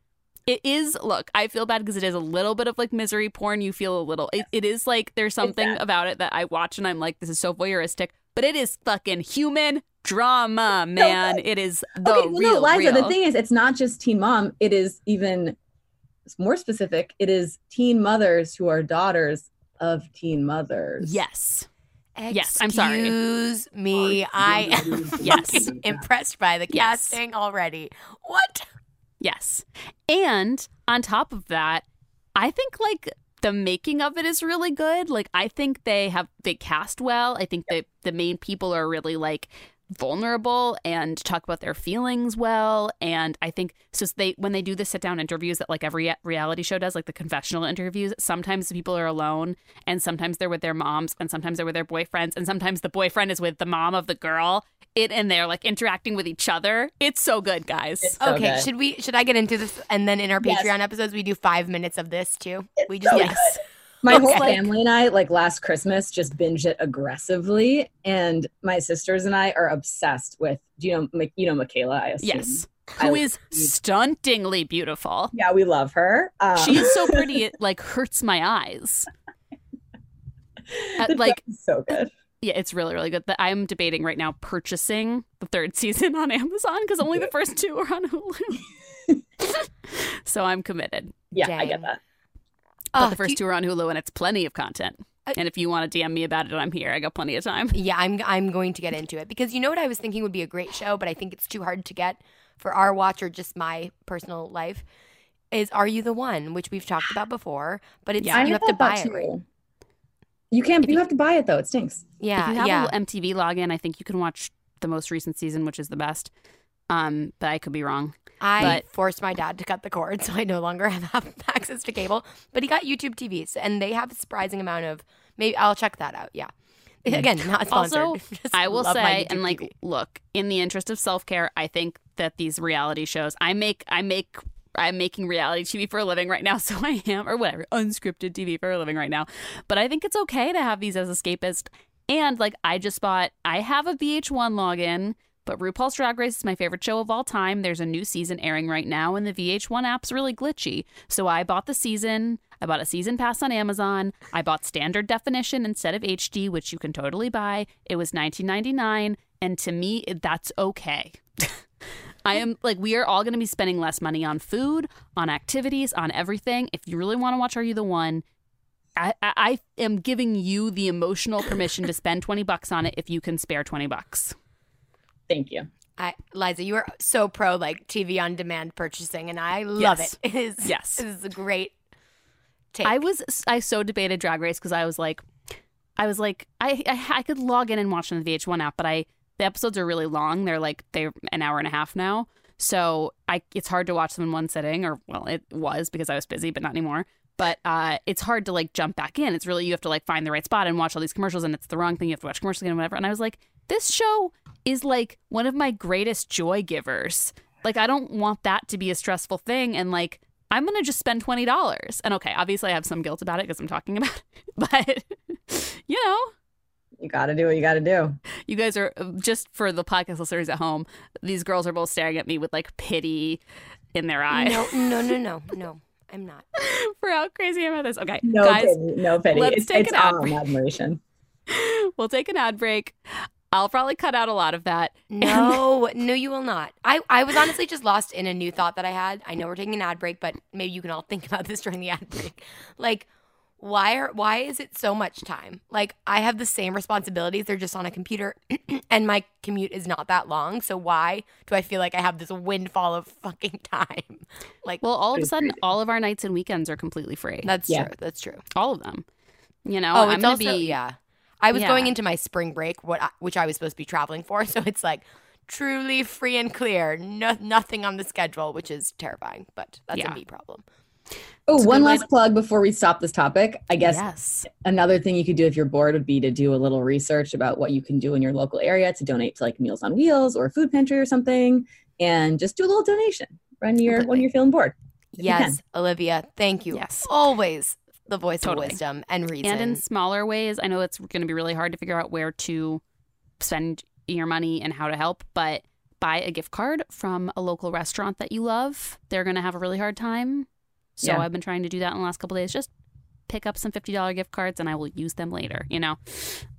it is look, I feel bad because it is a little bit of like misery porn. You feel a little it, it is like there's something that. about it that I watch and I'm like, this is so voyeuristic, but it is fucking human drama, man. it is the okay, well, real no, Liza. real. The thing is, it's not just teen mom. It is even more specific. It is teen mothers who are daughters of teen mothers. yes. Yes, I'm sorry. Excuse me. I am Yes. impressed by the Yes. casting already. What? Yes. And on top of that, I think like the making of it is really good. Like I think they have they cast well. I think that the main people are really like vulnerable and talk about their feelings well and i think so they when they do the sit down interviews that like every reality show does like the confessional interviews sometimes people are alone and sometimes they're with their moms and sometimes they're with their boyfriends and sometimes the boyfriend is with the mom of the girl it and they're like interacting with each other it's so good guys so okay, good. should we should I get into this and then in our Yes. Patreon episodes we do five minutes of this too? We just so yes. good. My whole Okay. family and I, like last Christmas, just binge it aggressively, and my sisters and I are obsessed with. Do you know? Ma- You know Michaela? I assume. Yes. I- Who is stuntingly beautiful. Yeah, we love her. Um, She is so pretty it like hurts my eyes. The <laughs> like so good. yeah, it's really really good. That I'm debating right now purchasing the third <laughs> season on Amazon because only the first two are on Hulu. <laughs> so I'm committed. Yeah, I get that. But Oh, the first you- two are on Hulu and it's plenty of content. I- and if you want to DM me about it, I'm here. I got plenty of time. <laughs> Yeah, I'm I'm going to get into it because you know what I was thinking would be a great show, but I think it's too hard to get for our watch or just my personal life. Is Are You the One, which we've talked about before, but it's Yeah. You heard have to buy it. Right? too. You can't. You you- have to buy it though. It stinks. Yeah, if you have yeah. a MTV login, I think you can watch the most recent season, which is the best. Um, but I could be wrong. I but- forced my dad to cut the cord, <laughs> so I no longer have <laughs> access to cable. But he got YouTube TVs, and they have a surprising amount of. Maybe I'll check that out. Yeah. <laughs> Again, not sponsored. Also, I will say, and like, TV. look, in the interest of self care, I think that these reality shows, I make, I make, I'm making reality TV for a living right now, so I am, or whatever, unscripted TV for a living right now. But I think it's okay to have these as escapist. And like, I just bought, I have a VH1 login. But RuPaul's Drag Race is my favorite show of all time. There's a new season airing right now, and the VH1 app's really glitchy. So I bought the season. I bought a season pass on Amazon. I bought standard definition instead of HD, which you can totally buy. It was $19.99, and to me, that's okay. <laughs> I am like, we are all going to be spending less money on food, on activities, on everything. If you really want to watch Are You the One? I, I, I am giving you the emotional permission to spend 20 bucks on it if you can spare 20 bucks. Thank you. I, Liza, you are so pro like TV on demand purchasing, and I love Yes. it. <laughs> It is Yes. it is a great take. I was I so debated Drag Race because I was like, I was like, I, I I could log in and watch on the VH1 app, but I the episodes are really long. They're like they're an hour and a half now, so I it's hard to watch them in one sitting. Or well, it was because I was busy, but not anymore. but uh, it's hard to like jump back in. It's really you have to like find the right spot and watch all these commercials, and it's the wrong thing. You have to watch commercials again, and whatever. And I was like, this show is like one of my greatest joy givers. Like I don't want that to be a stressful thing, and like I'm gonna just spend twenty dollars. And okay, obviously I have some guilt about it because I'm talking about it, <laughs> but you know, You got to do what you got to do. you guys are uh, just for the podcast listeners at home. These girls are both staring at me with like pity in their eyes No, <laughs> no, no, no, no. I'm not. for how crazy I'm at this. Okay, No guys, pity. No pity. let's it's take it's an ad break. admiration. <laughs> we'll take an ad break. I'll probably cut out a lot of that. <laughs> No, no, you will not. I, I was honestly just lost in a new thought that I had. I know we're taking an ad break, but maybe you can all think about this during the ad break. Like, why are why is it so much time? Like, I have the same responsibilities. They're just on a computer, <clears throat> and my commute is not that long. So why do I feel like I have this windfall of <laughs> fucking time? Like, Well, all of a sudden, all of our nights and weekends are completely free. that's Yeah. true. That's true. all of them. You know, Oh, I'm it's gonna also be yeah. I was Yeah. going into my spring break, what I, which I was supposed to be traveling for, <laughs> so it's like truly free and clear. No, nothing on the schedule, which is terrifying, but that's Yeah. a me problem. Oh, It's a one good way last plug before we stop this topic. I guess yes. another thing you could do if you're bored would be to do a little research about what you can do in your local area to donate to like Meals on Wheels or a food pantry or something, and just do a little donation when you're when you're feeling bored. If you Yes, Olivia, thank you. Yes. Always the voice Totally. of wisdom and reason. And in smaller ways, I know it's going to be really hard to figure out where to spend your money and how to help, but buy a gift card from a local restaurant that you love. They're going to have a really hard time. So Yeah. I've been trying to do that in the last couple days. Just pick up some $50 gift cards and I will use them later, you know?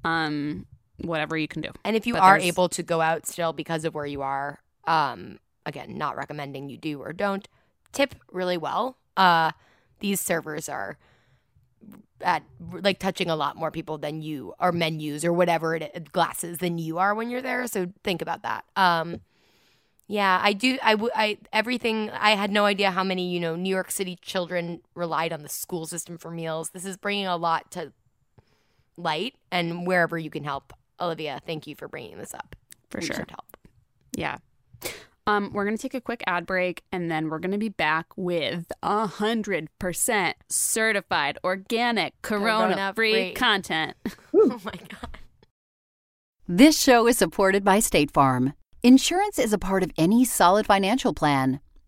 Um, whatever you can do. and if you but are there's- able to go out still because of where you are, um, again, not recommending you do or don't, tip really well. Uh, these servers are at like touching a lot more people than you or menus or whatever it glasses than you are when you're there. So think about that. Um, yeah, I do. I, w- I everything. I had no idea how many you know New York City children relied on the school system for meals. This is bringing a lot to light, and wherever you can help, Olivia, thank you for bringing this up. For We sure. help. Yeah. Um, we're gonna take a quick ad break and then we're gonna be back with a hundred percent certified organic corona free Corona-free. content. <laughs> Oh my god. This show is supported by State Farm. Insurance is a part of any solid financial plan.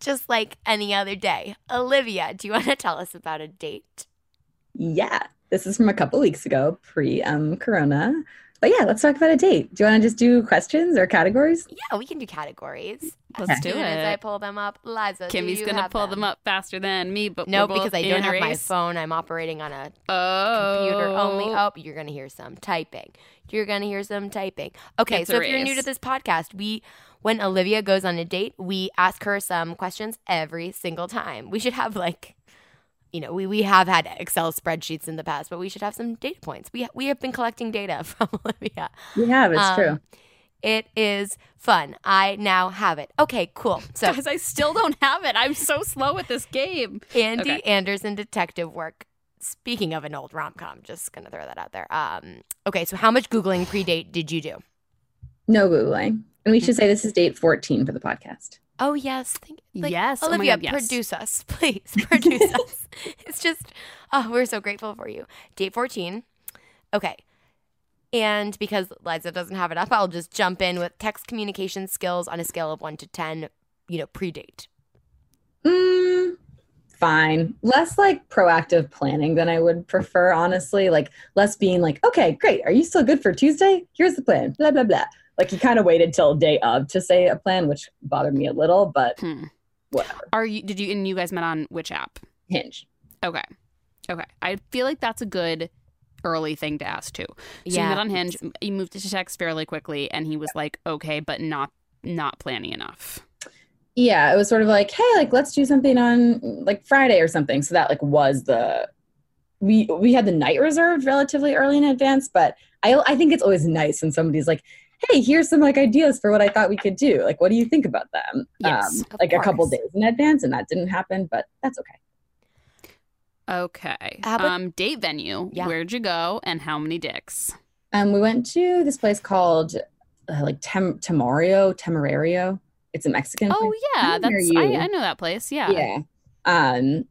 just like any other day. Olivia, do you want to tell us about a date? Yeah, this is from a couple weeks ago, pre um Corona. But yeah, let's talk about a date. Do you want to just do questions or categories? Yeah, we can do categories. Let's as do soon as I pull them up, Liza, do Kimmy's you gonna have pull them? up faster than me, but No, we're because both I don't in a have my phone. I'm operating on a Oh, computer only. Oh. oh, you're gonna hear some typing. You're gonna hear some typing. Okay, It's so if you're new to this podcast, we when Olivia goes on a date, we ask her some questions every single time. We should have like you know, we, we have had Excel spreadsheets in the past, but we should have some data points. We we have been collecting data <laughs> from Olivia. We have, it's Um, true. It is fun. I now have it. Okay, cool. So <laughs> Guys, I still don't have it. I'm so slow at this game. Andie Okay. Anderson detective work. Speaking of an old rom com, just gonna throw that out there. Um, okay, so how much googling pre-date did you do? No Googling. And we should say this is date 14 for the podcast. Oh yes, thank, like, Yes. Oh Olivia, God, yes. produce us, <laughs> please. <laughs> Produce us. It's just, oh, we're so grateful for you. Date fourteen. Okay, and because Liza doesn't have it up, I'll just jump in with text communication skills on a scale of one to ten. You know, pre-date. Mm, fine. Less like proactive planning than I would prefer, honestly. Like less being like, okay, great. Are you still good for Tuesday? Here's the plan. Blah, blah, blah. Like he kind of waited till day of to say a plan, which bothered me a little, but Hmm. whatever. Are you? Did you? And you guys met on which app? Hinge. Okay. Okay. I feel like that's a good early thing to ask too. So you Yeah. met on Hinge. You moved to text fairly quickly, and he was like, "Okay, but not not planning enough." Yeah, it was sort of like, hey, like let's do something on like Friday or something. So that like was the we we had the night reserved relatively early in advance, but I I think it's always nice when somebody's like, hey, here's some like ideas for what I thought we could do. Like, what do you think about them? Yes, of like a couple days in advance, and that didn't happen, but that's okay. Okay. How about- um, date venue. Yeah. Where'd you go, and how many dicks? Um, we went to this place called uh, like Tem- Temario, Temerario. It's a Mexican. Oh place. yeah, How that's dare I. I know that place. Yeah. yeah um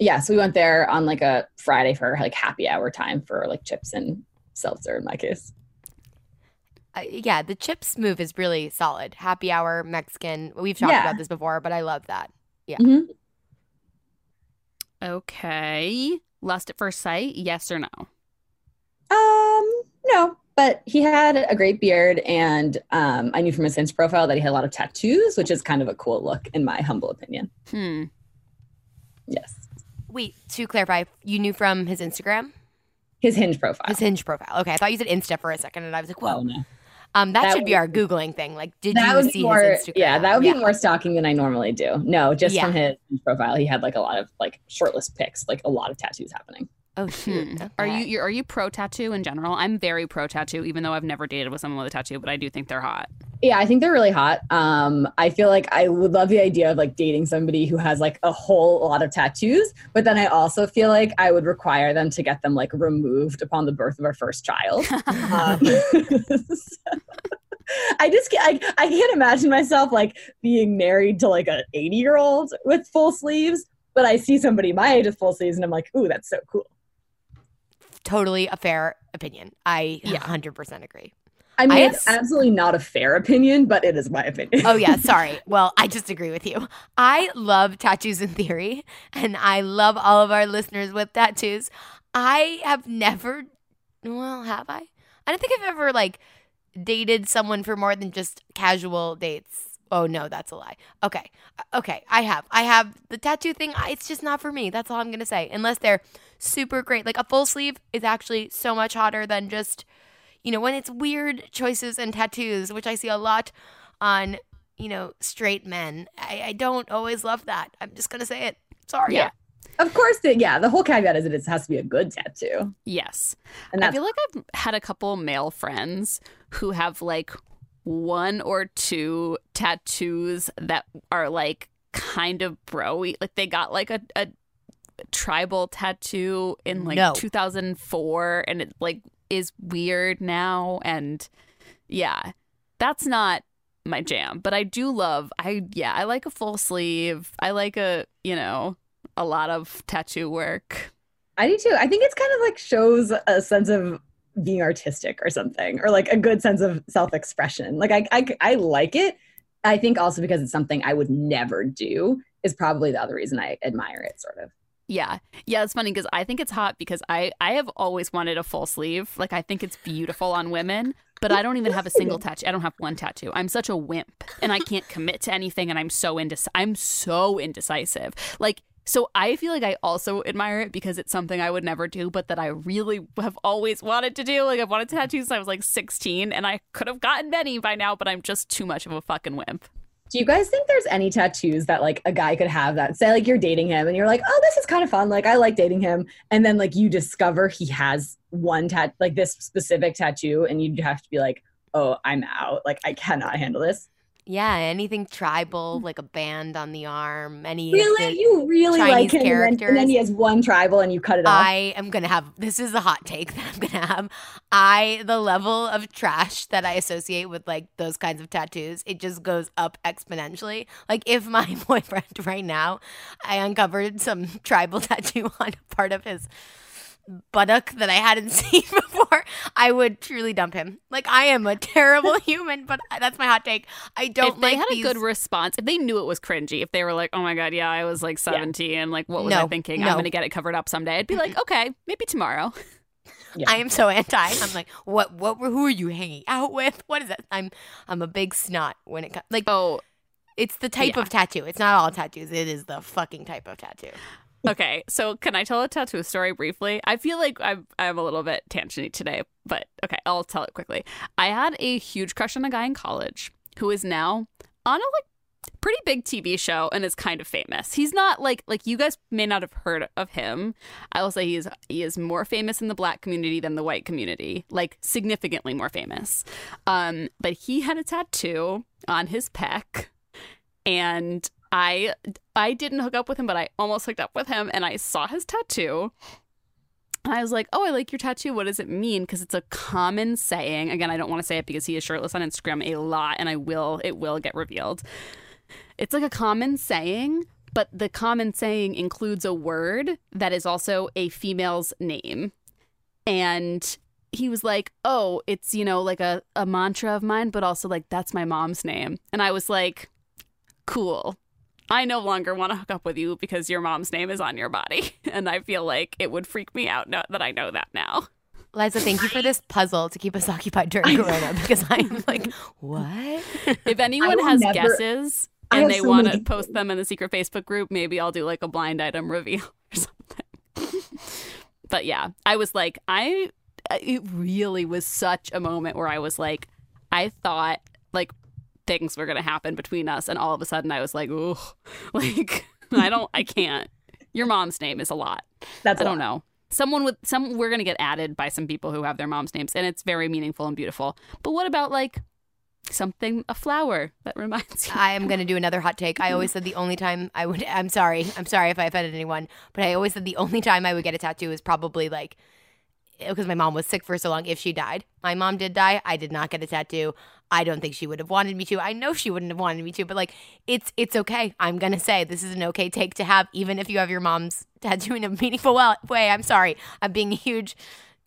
yeah so we went there on like a friday for like happy hour time for like chips and seltzer in my case Uh, yeah, the chips move is really solid. Happy hour, Mexican. We've talked Yeah. about this before, but I love that. Mhm. Okay. Lust at first sight? Yes or no? um no but he had a great beard and um i knew from his hinge profile that he had a lot of tattoos which is kind of a cool look in my humble opinion Hmm. yes Wait, to clarify, you knew from his Instagram, his hinge profile his Hinge profile. Okay, I thought you said Insta for a second, and I was like, oh no Um, that, That should be our googling thing. Like, did that you would see more his Instagram? yeah that would be more stalking than i normally do no just Yeah. from his profile he had like a lot of like shirtless pics like a lot of tattoos happening Oh shoot. Hmm. Are you you're, are you pro tattoo in general? I'm very pro tattoo, even though I've never dated with someone with a tattoo, but I do think they're hot. Yeah, I think they're really hot. Um, I feel like I would love the idea of like dating somebody who has like a whole lot of tattoos, but then I also feel like I would require them to get them like removed upon the birth of our first child. <laughs> Um, <laughs> I just can't, I, I can't imagine myself like being married to like an 80 year old with full sleeves, but I see somebody my age with full sleeves and I'm like, ooh, that's so cool. Totally a fair opinion. I Yeah. 100% agree. I mean, I it's absolutely not a fair opinion, but it is my opinion. Oh yeah, <laughs> sorry. Well, I just agree with you. I love tattoos in theory, and I love all of our listeners with tattoos. I have never, well, have I? I don't think I've ever like dated someone for more than just casual dates. Oh no, that's a lie. Okay, Uh, okay, I have. I have the tattoo thing. It's just not for me. That's all I'm gonna say. Unless they're super great. Like a full sleeve is actually so much hotter than just you know, when it's weird choices and tattoos, which I see a lot on, you know, straight men. I, I don't always love that. I'm just gonna say it. Sorry. Yeah. Of course, the, yeah. The whole caveat is that it has to be a good tattoo, Yes. and I feel like I've had a couple male friends who have like one or two tattoos that are like kind of broy. Like they got like a, a tribal tattoo in like No. 2004 and it like is weird now. And yeah, that's not my jam. But I do love, I, yeah, I like a full sleeve. I like a, you know, a lot of tattoo work. I do too. I think it's kind of like shows a sense of being artistic or something, or like a good sense of self-expression. Like I, I, I like it. I think also because it's something I would never do is probably the other reason I admire it. Sort of. Yeah. Yeah, it's funny because I think it's hot because I I have always wanted a full sleeve. Like I think it's beautiful on women, but I don't even have a single <laughs> tattoo. I don't have one tattoo. I'm such a wimp and I can't commit to anything and I'm so indec- I'm so indecisive. Like so I feel like I also admire it because it's something I would never do, but that I really have always wanted to do. Like I've wanted tattoos since I was like 16 and I could have gotten many by now, but I'm just too much of a fucking wimp. Do you guys think there's any tattoos that like a guy could have that say like you're dating him and you're like, oh, this is kind of fun. Like I like dating him, and then like you discover he has one tat like this specific tattoo, and you'd have to be like, oh, I'm out. Like I cannot handle this. Yeah, anything tribal, hmm. like a band on the arm, any Really, you really Chinese like him, and then, and then he has one tribal, and you cut it off. I am gonna have this is a hot take <laughs> that I'm gonna have. I the level of trash that I associate with like those kinds of tattoos, it just goes up exponentially. Like if my <laughs> boyfriend right now, I uncovered some tribal <laughs> tattoo on a part of his buttock that I hadn't seen before, I would truly dump him. Like I am a <laughs> terrible <laughs> human, but that's my hot take. I don't if they like had these- a good response, if they knew it was cringy, if they were like, "Oh my god, yeah, I was like 17, like what was I thinking? no. I'm gonna get it covered up someday," I'd be like, "Okay, maybe tomorrow." Yeah. I am so anti. I'm like, what? What? Who are you hanging out with? What is that? I'm I'm a big snot when it comes. Like, Oh, it's the type yeah. of tattoo. It's not all tattoos. It is the fucking type of tattoo. Okay. So can I tell a tattoo story briefly? I feel like I'm I'm a little bit tangenty today, but okay, I'll tell it quickly. I had a huge crush on a guy in college who is now on a like pretty big TV show and is kind of famous. He's not like like you guys may not have heard of him. I will say he is he is more famous in the black community than the white community, like significantly more famous. Um, but he had a tattoo on his pec, and I I didn't hook up with him, but I almost hooked up with him, and I saw his tattoo. And I was like, "Oh, I like your tattoo. What does it mean?" Because it's a common saying. Again, I don't want to say it because he is shirtless on Instagram a lot, and I will. It will get revealed. It's like a common saying, but the common saying includes a word that is also a female's name. And he was like, Oh, it's, you know, like a, a mantra of mine, but also like, that's my mom's name. And I was like, Cool. I no longer want to hook up with you because your mom's name is on your body. <laughs> And I feel like it would freak me out that I know that now. Liza, thank you for this puzzle to keep us occupied during Corona because I'm like, what? <laughs> If anyone has never- guesses and they so want to post them in the secret Facebook group, maybe I'll do like a blind item reveal <laughs> or something. but yeah, I was like, I, it really was such a moment where I was like, I thought like things were going to happen between us. And all of a sudden I was like, ooh, <laughs> like, I don't, I can't. Your mom's name is a lot. That's I don't lot. know. Someone with some we're gonna get added by some people who have their mom's names, and it's very meaningful and beautiful. But what about like something a flower that <laughs> reminds you? I am going to do another hot take. I always said the only time I would, I'm sorry, I'm sorry if I offended anyone, but I always said the only time I would get a tattoo is probably like, because my mom was sick for so long if she died. My mom did die. I did not get a tattoo. I don't think she would have wanted me to. I know she wouldn't have wanted me to, but like it's it's okay. I'm gonna say this is an okay take to have, even if you have your mom's <laughs> tattoo in a meaningful well- way. I'm sorry, I'm being a huge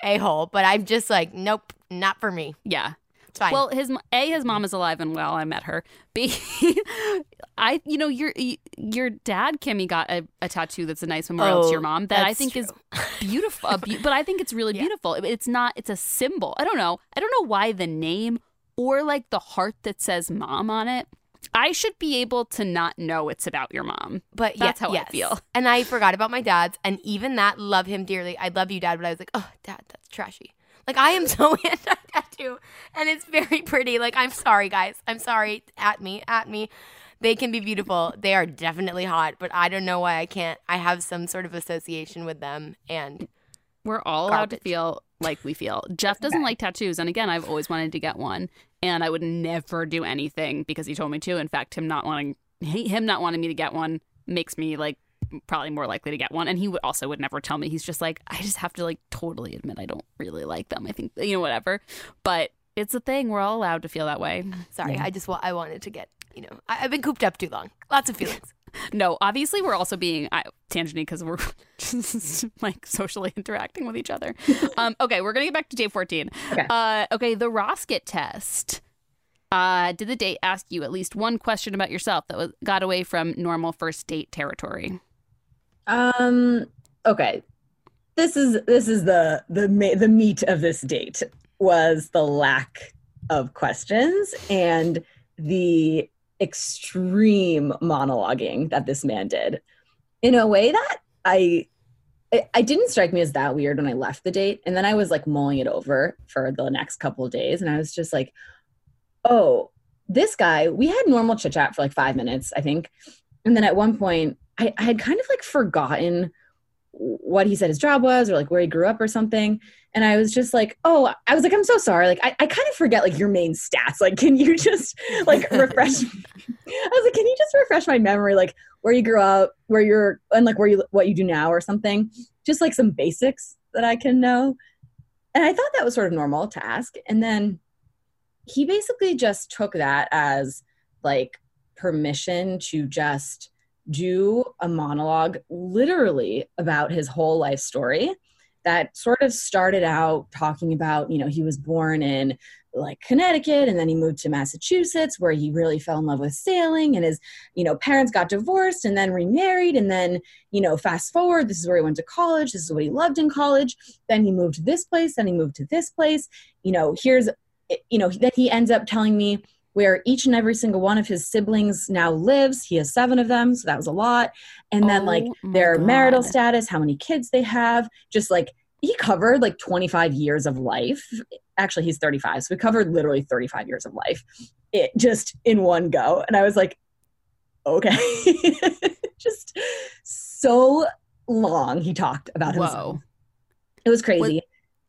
a hole, but I'm just like, nope, not for me. Yeah. It's fine. Well, his a his mom is alive and well. I met her. B, <laughs> I you know your your dad Kimmy got a, a tattoo that's a nice memorial to Oh, your mom that I think is <laughs> beautiful. beau- but I think it's really Yeah. beautiful. It's not. It's a symbol. I don't know. I don't know why the name or like the heart that says mom on it. I should be able to not know it's about your mom. But That's yeah, how I feel. And I forgot about my dad's, and even that, love him dearly. I love you, dad, but I was like, oh, dad, that's trashy. Like I am <laughs> so anti tattoo, and it's very pretty. Like I'm sorry, guys. I'm sorry. At me, at me. They can be beautiful. They are definitely hot, but I don't know why I can't. I have some sort of association with them, and We're all allowed to feel like we feel. Jeff <laughs> doesn't like tattoos, and again, I've always wanted to get one, and I would never do anything because he told me to. In fact, him not wanting him not wanting me to get one makes me like probably more likely to get one. And he would also would never tell me. He's just like, I just have to like totally admit I don't really like them. I think you know whatever, but it's a thing. We're all allowed to feel that way. <sighs> sorry. I just wa- I wanted to get. You know, I, I've been cooped up too long. Lots of feelings. <laughs> No, obviously we're also being tangent because we're <laughs> just like socially <laughs> interacting with each other. Um, okay, we're gonna get back to day fourteen. Okay. Uh, okay, the Rosket test. Uh, did the date ask you at least one question about yourself that was got away from normal first date territory? Um. Okay. This is this is the the the meat of this date was the lack of questions and the extreme monologuing that this man did in a way that I it, didn't strike me as that weird when I left the date and then I was like mulling it over for the next couple of days and I was just like oh this guy we had normal chit chat for like 5 minutes I think and then at one point I, I had kind of like forgotten what he said his job was or like where he grew up or something. And i was just like oh i was like i'm so sorry. Like i, I kind of forget like your main stats. Like can you just like <laughs> refresh i was like can you just refresh my memory like where you grew up where you're and like where you what you do now or something? Just like some basics that i can know. And i thought that was sort of normal to ask. And then he basically just took that as like permission to just do a monologue literally about his whole life story that sort of started out talking about, you know, he was born in like Connecticut and then he moved to Massachusetts where he really fell in love with sailing and his you know parents got divorced and then remarried and then you know fast forward this is where he went to college this is what he loved in college then he moved to this place then he moved to this place you know here's you know then he ends up telling me where each and every single one of his siblings now lives. He has seven of them so that was a lot. And then Oh like my their marital status how many kids they have just like he covered like 25 years of life. Actually he's 35 so we covered literally 35 years of life it just in one go. And i was like okay. <laughs> Just so long he talked about himself. Whoa. it was crazy.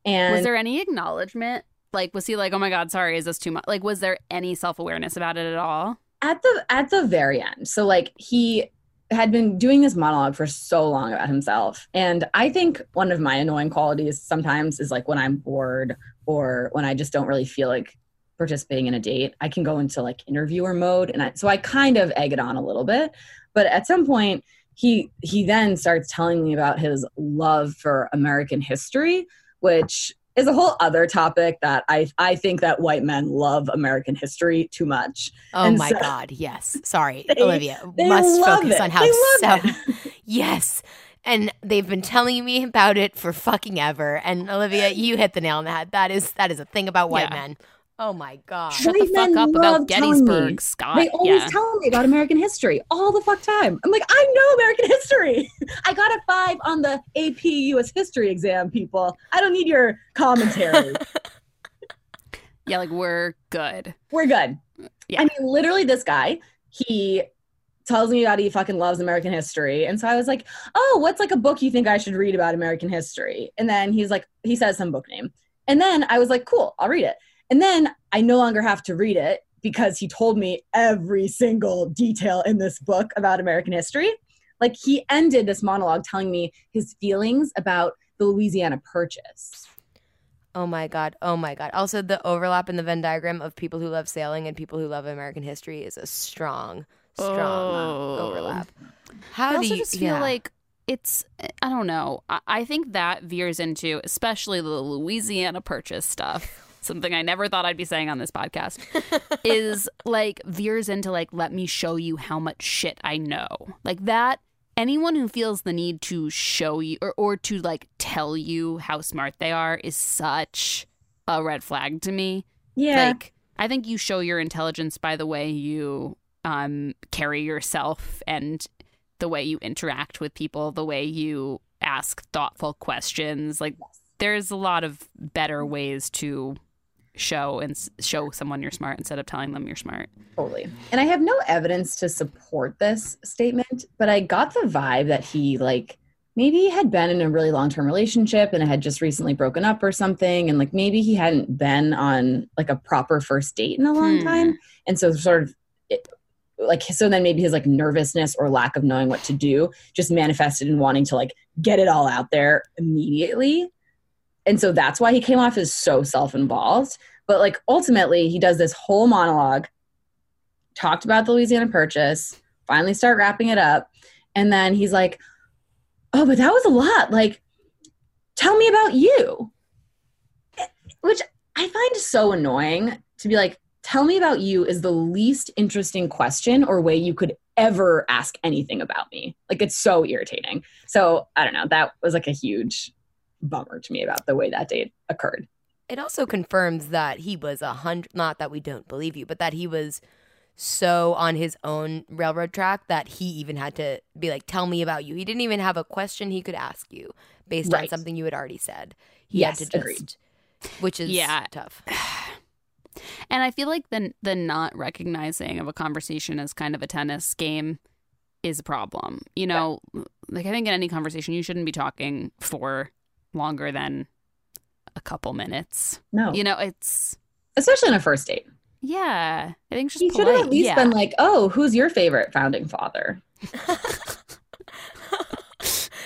And Was there any acknowledgement? Like, was he like, oh my God, sorry, is this too much? Like, was there any self awareness about it at all? at the at the very end so like he had been doing this monologue for so long about himself and i think one of my annoying qualities sometimes is like when i'm bored or when i just don't really feel like participating in a date i can go into like interviewer mode and I, so i kind of egg it on a little bit but at some point he he then starts telling me about his love for american history which is a whole other topic that i i think that white men love american history too much Oh And my so- God. Yes. Sorry, <laughs> They- Olivia. they Must focus it. on how They so. <laughs> yes. And they've been telling me about it for fucking ever. And Olivia, you hit the nail on the head. That is that is a thing about white Yeah. men. Oh my God. Shut the White men fuck up love about telling me. Gettysburg, Scott. They always yeah. tell me about American history all the fuck time. I'm like, I know American <laughs> history. I got a five on the AP US history exam, people. I don't need your commentary. <laughs> yeah, like we're good. We're good. Yeah. I mean, literally, this guy, he tells me that he fucking loves American history. And so I was like, oh, what's like a book you think I should read about American history? And then he's like, he says some book name. And then I was like, cool, I'll read it. And then I no longer have to read it because he told me every single detail in this book about American history. Like he ended this monologue telling me his feelings about the Louisiana Purchase. Oh my god. Oh my god. Also the overlap in the Venn diagram of people who love sailing and people who love American history is a strong, strong Oh. overlap. How I do also you just feel yeah. like it's I don't know. I, I think that veers into especially the Louisiana purchase stuff. Something I never thought I'd be saying on this podcast <laughs> is like veers into like let me show you how much shit I know. Like that anyone who feels the need to show you or, or to like tell you how smart they are is such a red flag to me. Yeah. Like I think you show your intelligence by the way you um carry yourself and the way you interact with people, the way you ask thoughtful questions. Like there's a lot of better ways to show and show someone you're smart instead of telling them you're smart. Totally. And I have no evidence to support this statement, but I got the vibe that he like maybe had been in a really long-term relationship and had just recently broken up or something and like maybe he hadn't been on like a proper first date in a long Hmm. time and so sort of it, like so then maybe his like nervousness or lack of knowing what to do just manifested in wanting to like get it all out there immediately and so that's why he came off as so self-involved. But like ultimately he does this whole monologue talked about the louisiana purchase finally start wrapping it up. And then he's like oh but that was a lot. Like tell me about you. Which i find so annoying to be like tell me about you is the least interesting question or way you could ever ask anything about me. Like it's so irritating. So i don't know. That was like a huge bummer to me about the way that date occurred It also confirms that he was a hundred. Not that we don't believe you, but that he was so on his own railroad track that he even had to be like, "Tell me about you." He didn't even have a question he could ask you based on something you had already said. He Yes, had to agreed. just, which is Yeah. tough. <sighs> And I feel like the the not recognizing of a conversation as kind of a tennis game is a problem. You know, like I think in any conversation you shouldn't be talking for longer than a couple minutes. no You know, it's especially on a first date yeah. I think it's just he should have at least yeah. been like oh who's your favorite founding father <laughs>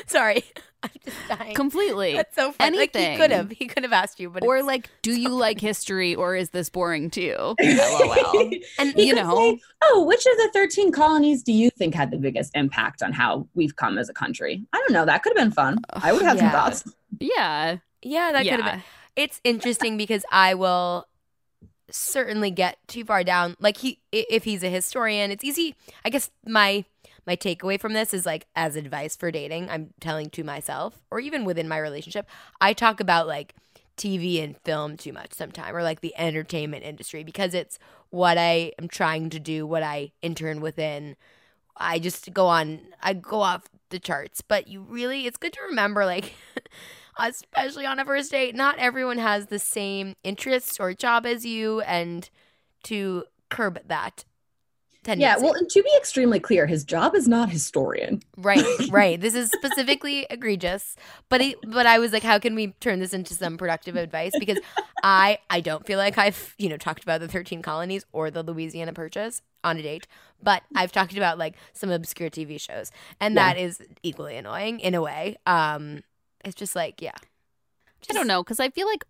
Sorry, <laughs> I'm just dying. completely. That's so funny. Like he could have, he could have asked you, but or it's- like, do you like history or is this boring too? LOL. <laughs> <laughs> and He You could know. say, oh, which of the 13 colonies do you think had the biggest impact on how we've come as a country? I don't know. That could have been fun. I would have Yeah. some thoughts. Yeah. Yeah, that could have been. It's interesting because I will certainly get too far down. Like he, if he's a historian, it's easy. I guess my my takeaway from this is like as advice for dating. I'm telling to myself, or even within my relationship, I talk about like TV and film too much sometime, or like the entertainment industry because it's what I am trying to do, what I intern within. I just go on, I go off the charts. But you really, it's good to remember, like, <laughs> especially on a first date, not everyone has the same interests or job as you, and to curb that. Tendency. Yeah, well, and to be extremely clear, his job is not historian. right, <laughs> right. This is specifically egregious, but he, but I was like, how can we turn this into some productive advice? Because I I don't feel like I've you know talked about the thirteen colonies or the Louisiana Purchase on a date, but I've talked about like some obscure TV shows, and Yeah. that is equally annoying in a way. Um, it's just like yeah, I don't know because I feel like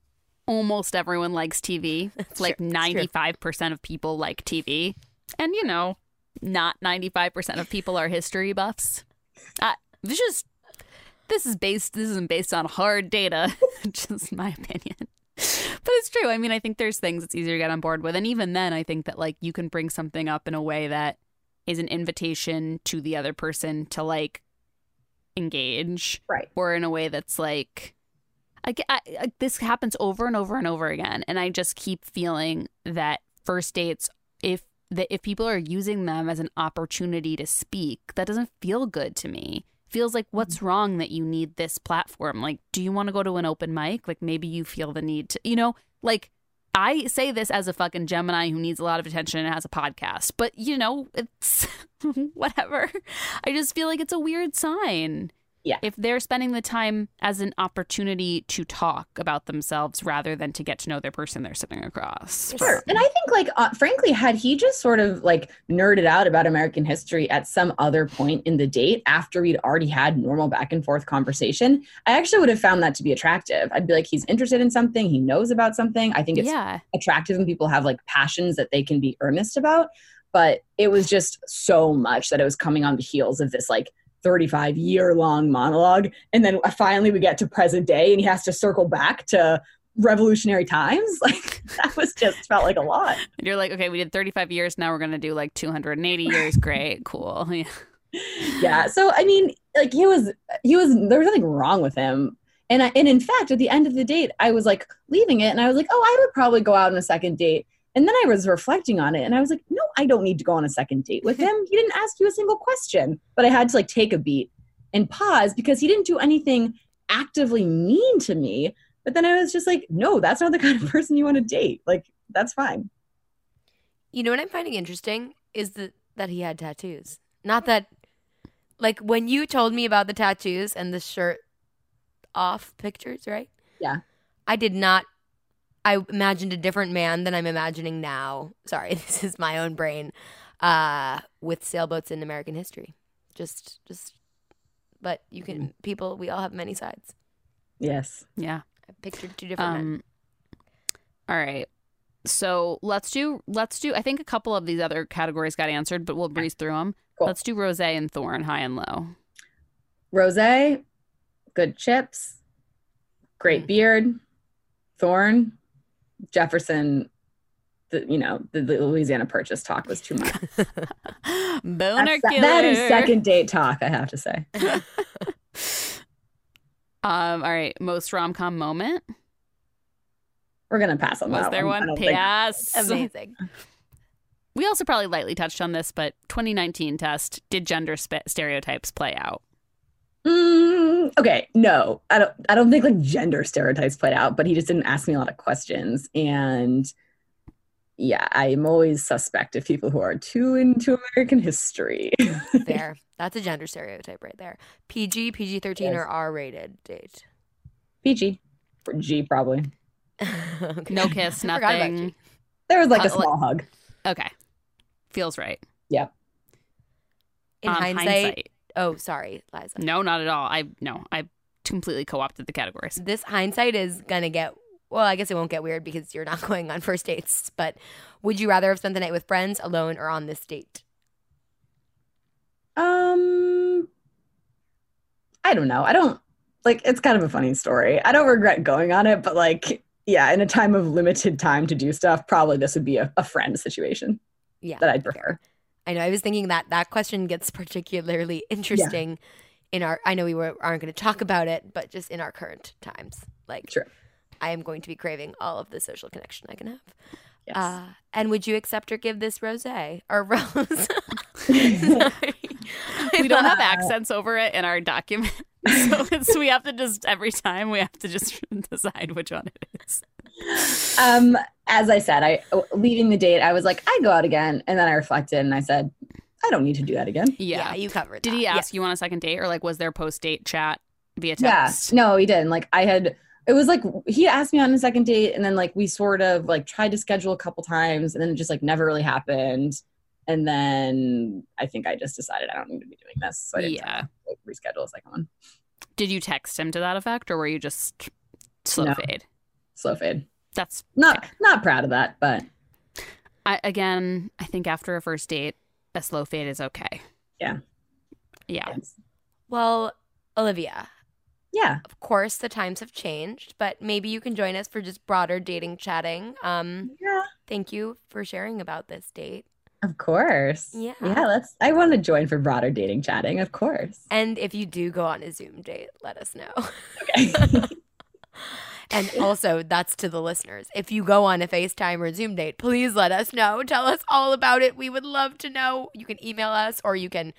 almost everyone likes TV. It's <laughs> like true, it's true. 95% of people like TV. And, you know, not 95% of people are history buffs. Uh, this just, this is based, this isn't based on hard data, <laughs> just my opinion. But it's true. I mean, I think there's things it's easier to get on board with. And even then, I think that, like, you can bring something up in a way that is an invitation to the other person to, like, engage Right. or in a way that's like I, I, I- this happens over and over and over again and i just keep feeling that first dates if that if people are using them as an opportunity to speak that doesn't feel good to me feels like mm-hmm. what's wrong that you need this platform like do you want to go to an open mic like maybe you feel the need to you know like I say this as a fucking Gemini who needs a lot of attention and has a podcast, but you know, it's <laughs> whatever. I just feel like it's a weird sign. Yeah. If they're spending the time as an opportunity to talk about themselves rather than to get to know their person they're sitting across. Sure. And I think, like, uh, frankly, had he just sort of like nerded out about American history at some other point in the date after we'd already had normal back and forth conversation, I actually would have found that to be attractive. I'd be like, he's interested in something, he knows about something. I think it's yeah. attractive when people have like passions that they can be earnest about. But it was just so much that it was coming on the heels of this like 35 year long monologue. And then finally we get to present day and he has to circle back to revolutionary times. <laughs> Like that was just felt like a lot. And you're like, okay, we did 35 years. Now we're going to do like 280 years. Great. <laughs> Cool. <laughs> Yeah. Yeah. So, I mean, like he was, he was, there was nothing wrong with him. And I, and in fact, at the end of the date, I was like leaving it and I was like, oh, I would probably go out on a second date. And then I was reflecting on it and I was like, no, I don't need to go on a second date with <laughs> him. He didn't ask you a single question. But I had to like take a beat and pause because he didn't do anything actively mean to me. But then I was just like, no, that's not the <laughs> kind of person you want to date. Like, that's fine. You know what I'm finding interesting is that that he had tattoos. Not that like when you told me about the tattoos and the shirt off pictures, right? Yeah. I did not I imagined a different man than I'm imagining now. <laughs> Sorry, <laughs> this is my own brain. Uh with sailboats in American history. Just just but you can people we all have many sides. Yes. Yeah. I pictured two different men. Um, all right. So let's do let's do. I think a couple of these other categories got answered, but we'll breeze through them. Cool. Let's do rose and thorn, high and low. Rose, good chips, great Mm. beard, Thorn, Jefferson. The, you know the, the Louisiana Purchase talk was too much. Boner <laughs> That's- killer. that is second date talk, I have to say. <laughs> Um. All right. Most rom com moment. We're gonna pass on Was that there one. I one? don't think- Yes. Amazing. We also probably lightly touched on this, but 2019 test did gender spe- stereotypes play out? Mm, okay, no, I don't. I don't think like gender stereotypes played out, but he just didn't ask me a lot of questions, and yeah, I'm always suspect of people who are too into American history. <laughs> There. That's a gender stereotype right there. PG, PG 13, Yes. or R rated date. PG, or G probably. <laughs> Okay. No kiss, I forgot about nothing. G. There was like a Uh, like- small hug. Okay. Feels right. Yeah. In Um, hindsight, oh, sorry, Liza. No, not at all. I no, I completely co-opted the categories. This hindsight is gonna get. Well, I guess it won't get weird because you're not <laughs> going on first dates. But would you rather have spent the night with friends, alone, or on this date? Um, I don't know. I don't. like it's kind of a funny story. I don't regret going on it, but like yeah, in a time of limited time to do stuff, probably this would be a, a friend situation Yeah. that I'd prefer. I know. I was thinking that that question gets particularly interesting in our. I know we were, aren't going to talk about it, but just in our current times, like Sure. I am going to be craving all of the social connection I can have. Yes. Uh, and would you accept or give this rose or rose? <laughs> <laughs> We don't have <laughs> accents over it in our document. <laughs> So <laughs> it's, we have to just every time we have to just <laughs> decide which one it is. um, as I said, I leaving the date, I was like, I go out again, and then I reflected and I said, I don't need to do that again. Yeah. Yeah, you covered. Did that. he Yeah. ask you on a second date or like was there post date chat via text? Yeah, text? no, he didn't. Like I had, it was like he asked me on a second date, and then like we sort of like tried to schedule a couple times, and then it just like never really happened. And then I think I just decided I don't need to be doing this, so I didn't Yeah. like, reschedule a second one. Did you text him to that effect or were you just slow No. fade? Slow fade. That's Not not proud of that, but I, again, I think after a first date, a slow fade is okay. Yeah. Yeah. yes. Well, Olivia, yeah, of course the times have changed, but maybe you can join us for just broader dating chatting. Um, yeah, thank you for sharing about this date. Of course. Yeah. yeah. Let's. I want to join for broader dating chatting, of course. And if you do go on a Zoom date, let us know. Okay. <laughs> And <laughs> also, that's to the listeners. If you go on a FaceTime or Zoom date, please let us know. Tell us all about it. We would love to know. You can email us or you can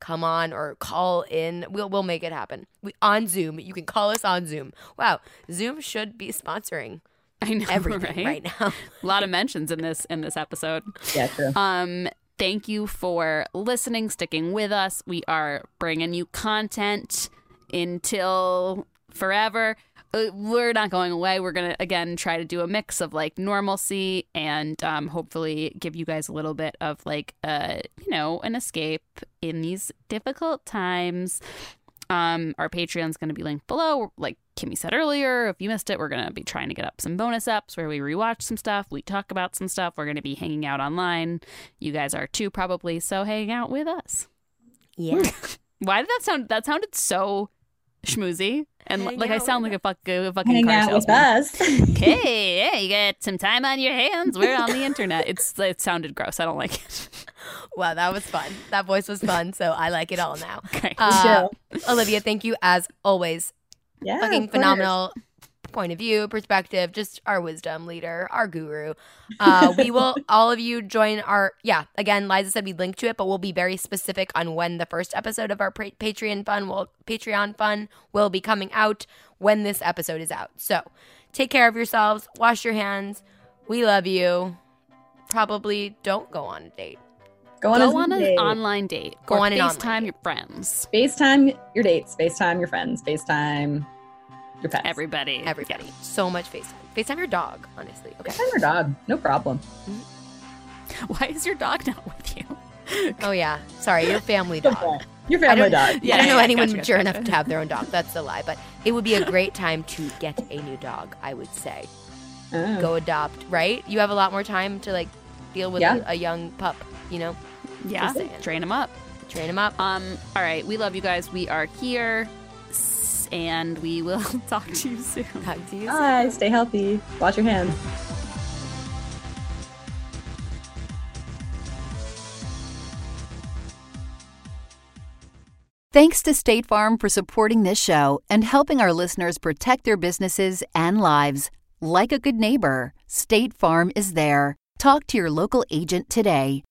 come on or call in. We'll we'll make it happen. We on Zoom. You can call us on Zoom. Wow, Zoom should be sponsoring <laughs> I know everything right? right, now. <laughs> A lot of mentions in this in this episode. yeah, true. Um, thank you for listening, sticking with us. We are bringing you content until forever. Uh, We're not going away. We're gonna again try to do a mix of like normalcy and um, hopefully give you guys a little bit of like uh you know an escape in these difficult times. Um, our Patreon's going to be linked below. Like Kimmy said earlier, if you missed it, we're going to be trying to get up some bonus eps where we rewatch some stuff, we talk about some stuff. We're going to be hanging out online. You guys are too, probably. So hang out with us. Yeah. <laughs> Why did that sound? That sounded so schmoozy, and Hang like I sound like a, fuck, a fucking Hang car out with us. <laughs> Okay, yeah, you got some time on your hands. We're on the internet. It's it sounded gross. I don't like it. <laughs> Wow, that was fun. That voice was fun, so I like it all now. Okay. Uh, Olivia, thank you as always. Yeah, Fucking course. phenomenal point of view, perspective, just our wisdom leader, our guru. Uh, we will, <laughs> all of you join our, yeah, again, Liza said we'd link to it, but we'll be very specific on when the first episode of our pa- Patreon fun will, Patreon fun will be coming out when this episode is out. So take care of yourselves, wash your hands. We love you. Probably don't go on a date. Go on, Go a on an date. online date. Go or on an online FaceTime your friends. FaceTime your dates, FaceTime your friends, FaceTime your pets. Everybody. Everybody. So much FaceTime. FaceTime your dog, honestly. Okay. FaceTime your dog, no problem. Mm-hmm. <laughs> Why is your dog not with you? Oh, yeah. Sorry, your family dog. <laughs> Your family dog. Yeah, I don't know yeah, anyone gotcha, mature gotcha, enough to have their own dog. That's a lie. But it would be a great time to get a new dog, I would say. Oh. Go adopt, right? You have a lot more time to like deal with Yeah. a, a young pup, you know? Yeah. Train them up. Train them up. Um, all right, we love you guys. We are here, s- and we will <laughs> talk to you soon. Talk to you soon. Bye. Stay healthy. Wash your hands. Thanks to State Farm for supporting this show and helping our listeners protect their businesses and lives. Like a good neighbor, State Farm is there. Talk to your local agent today.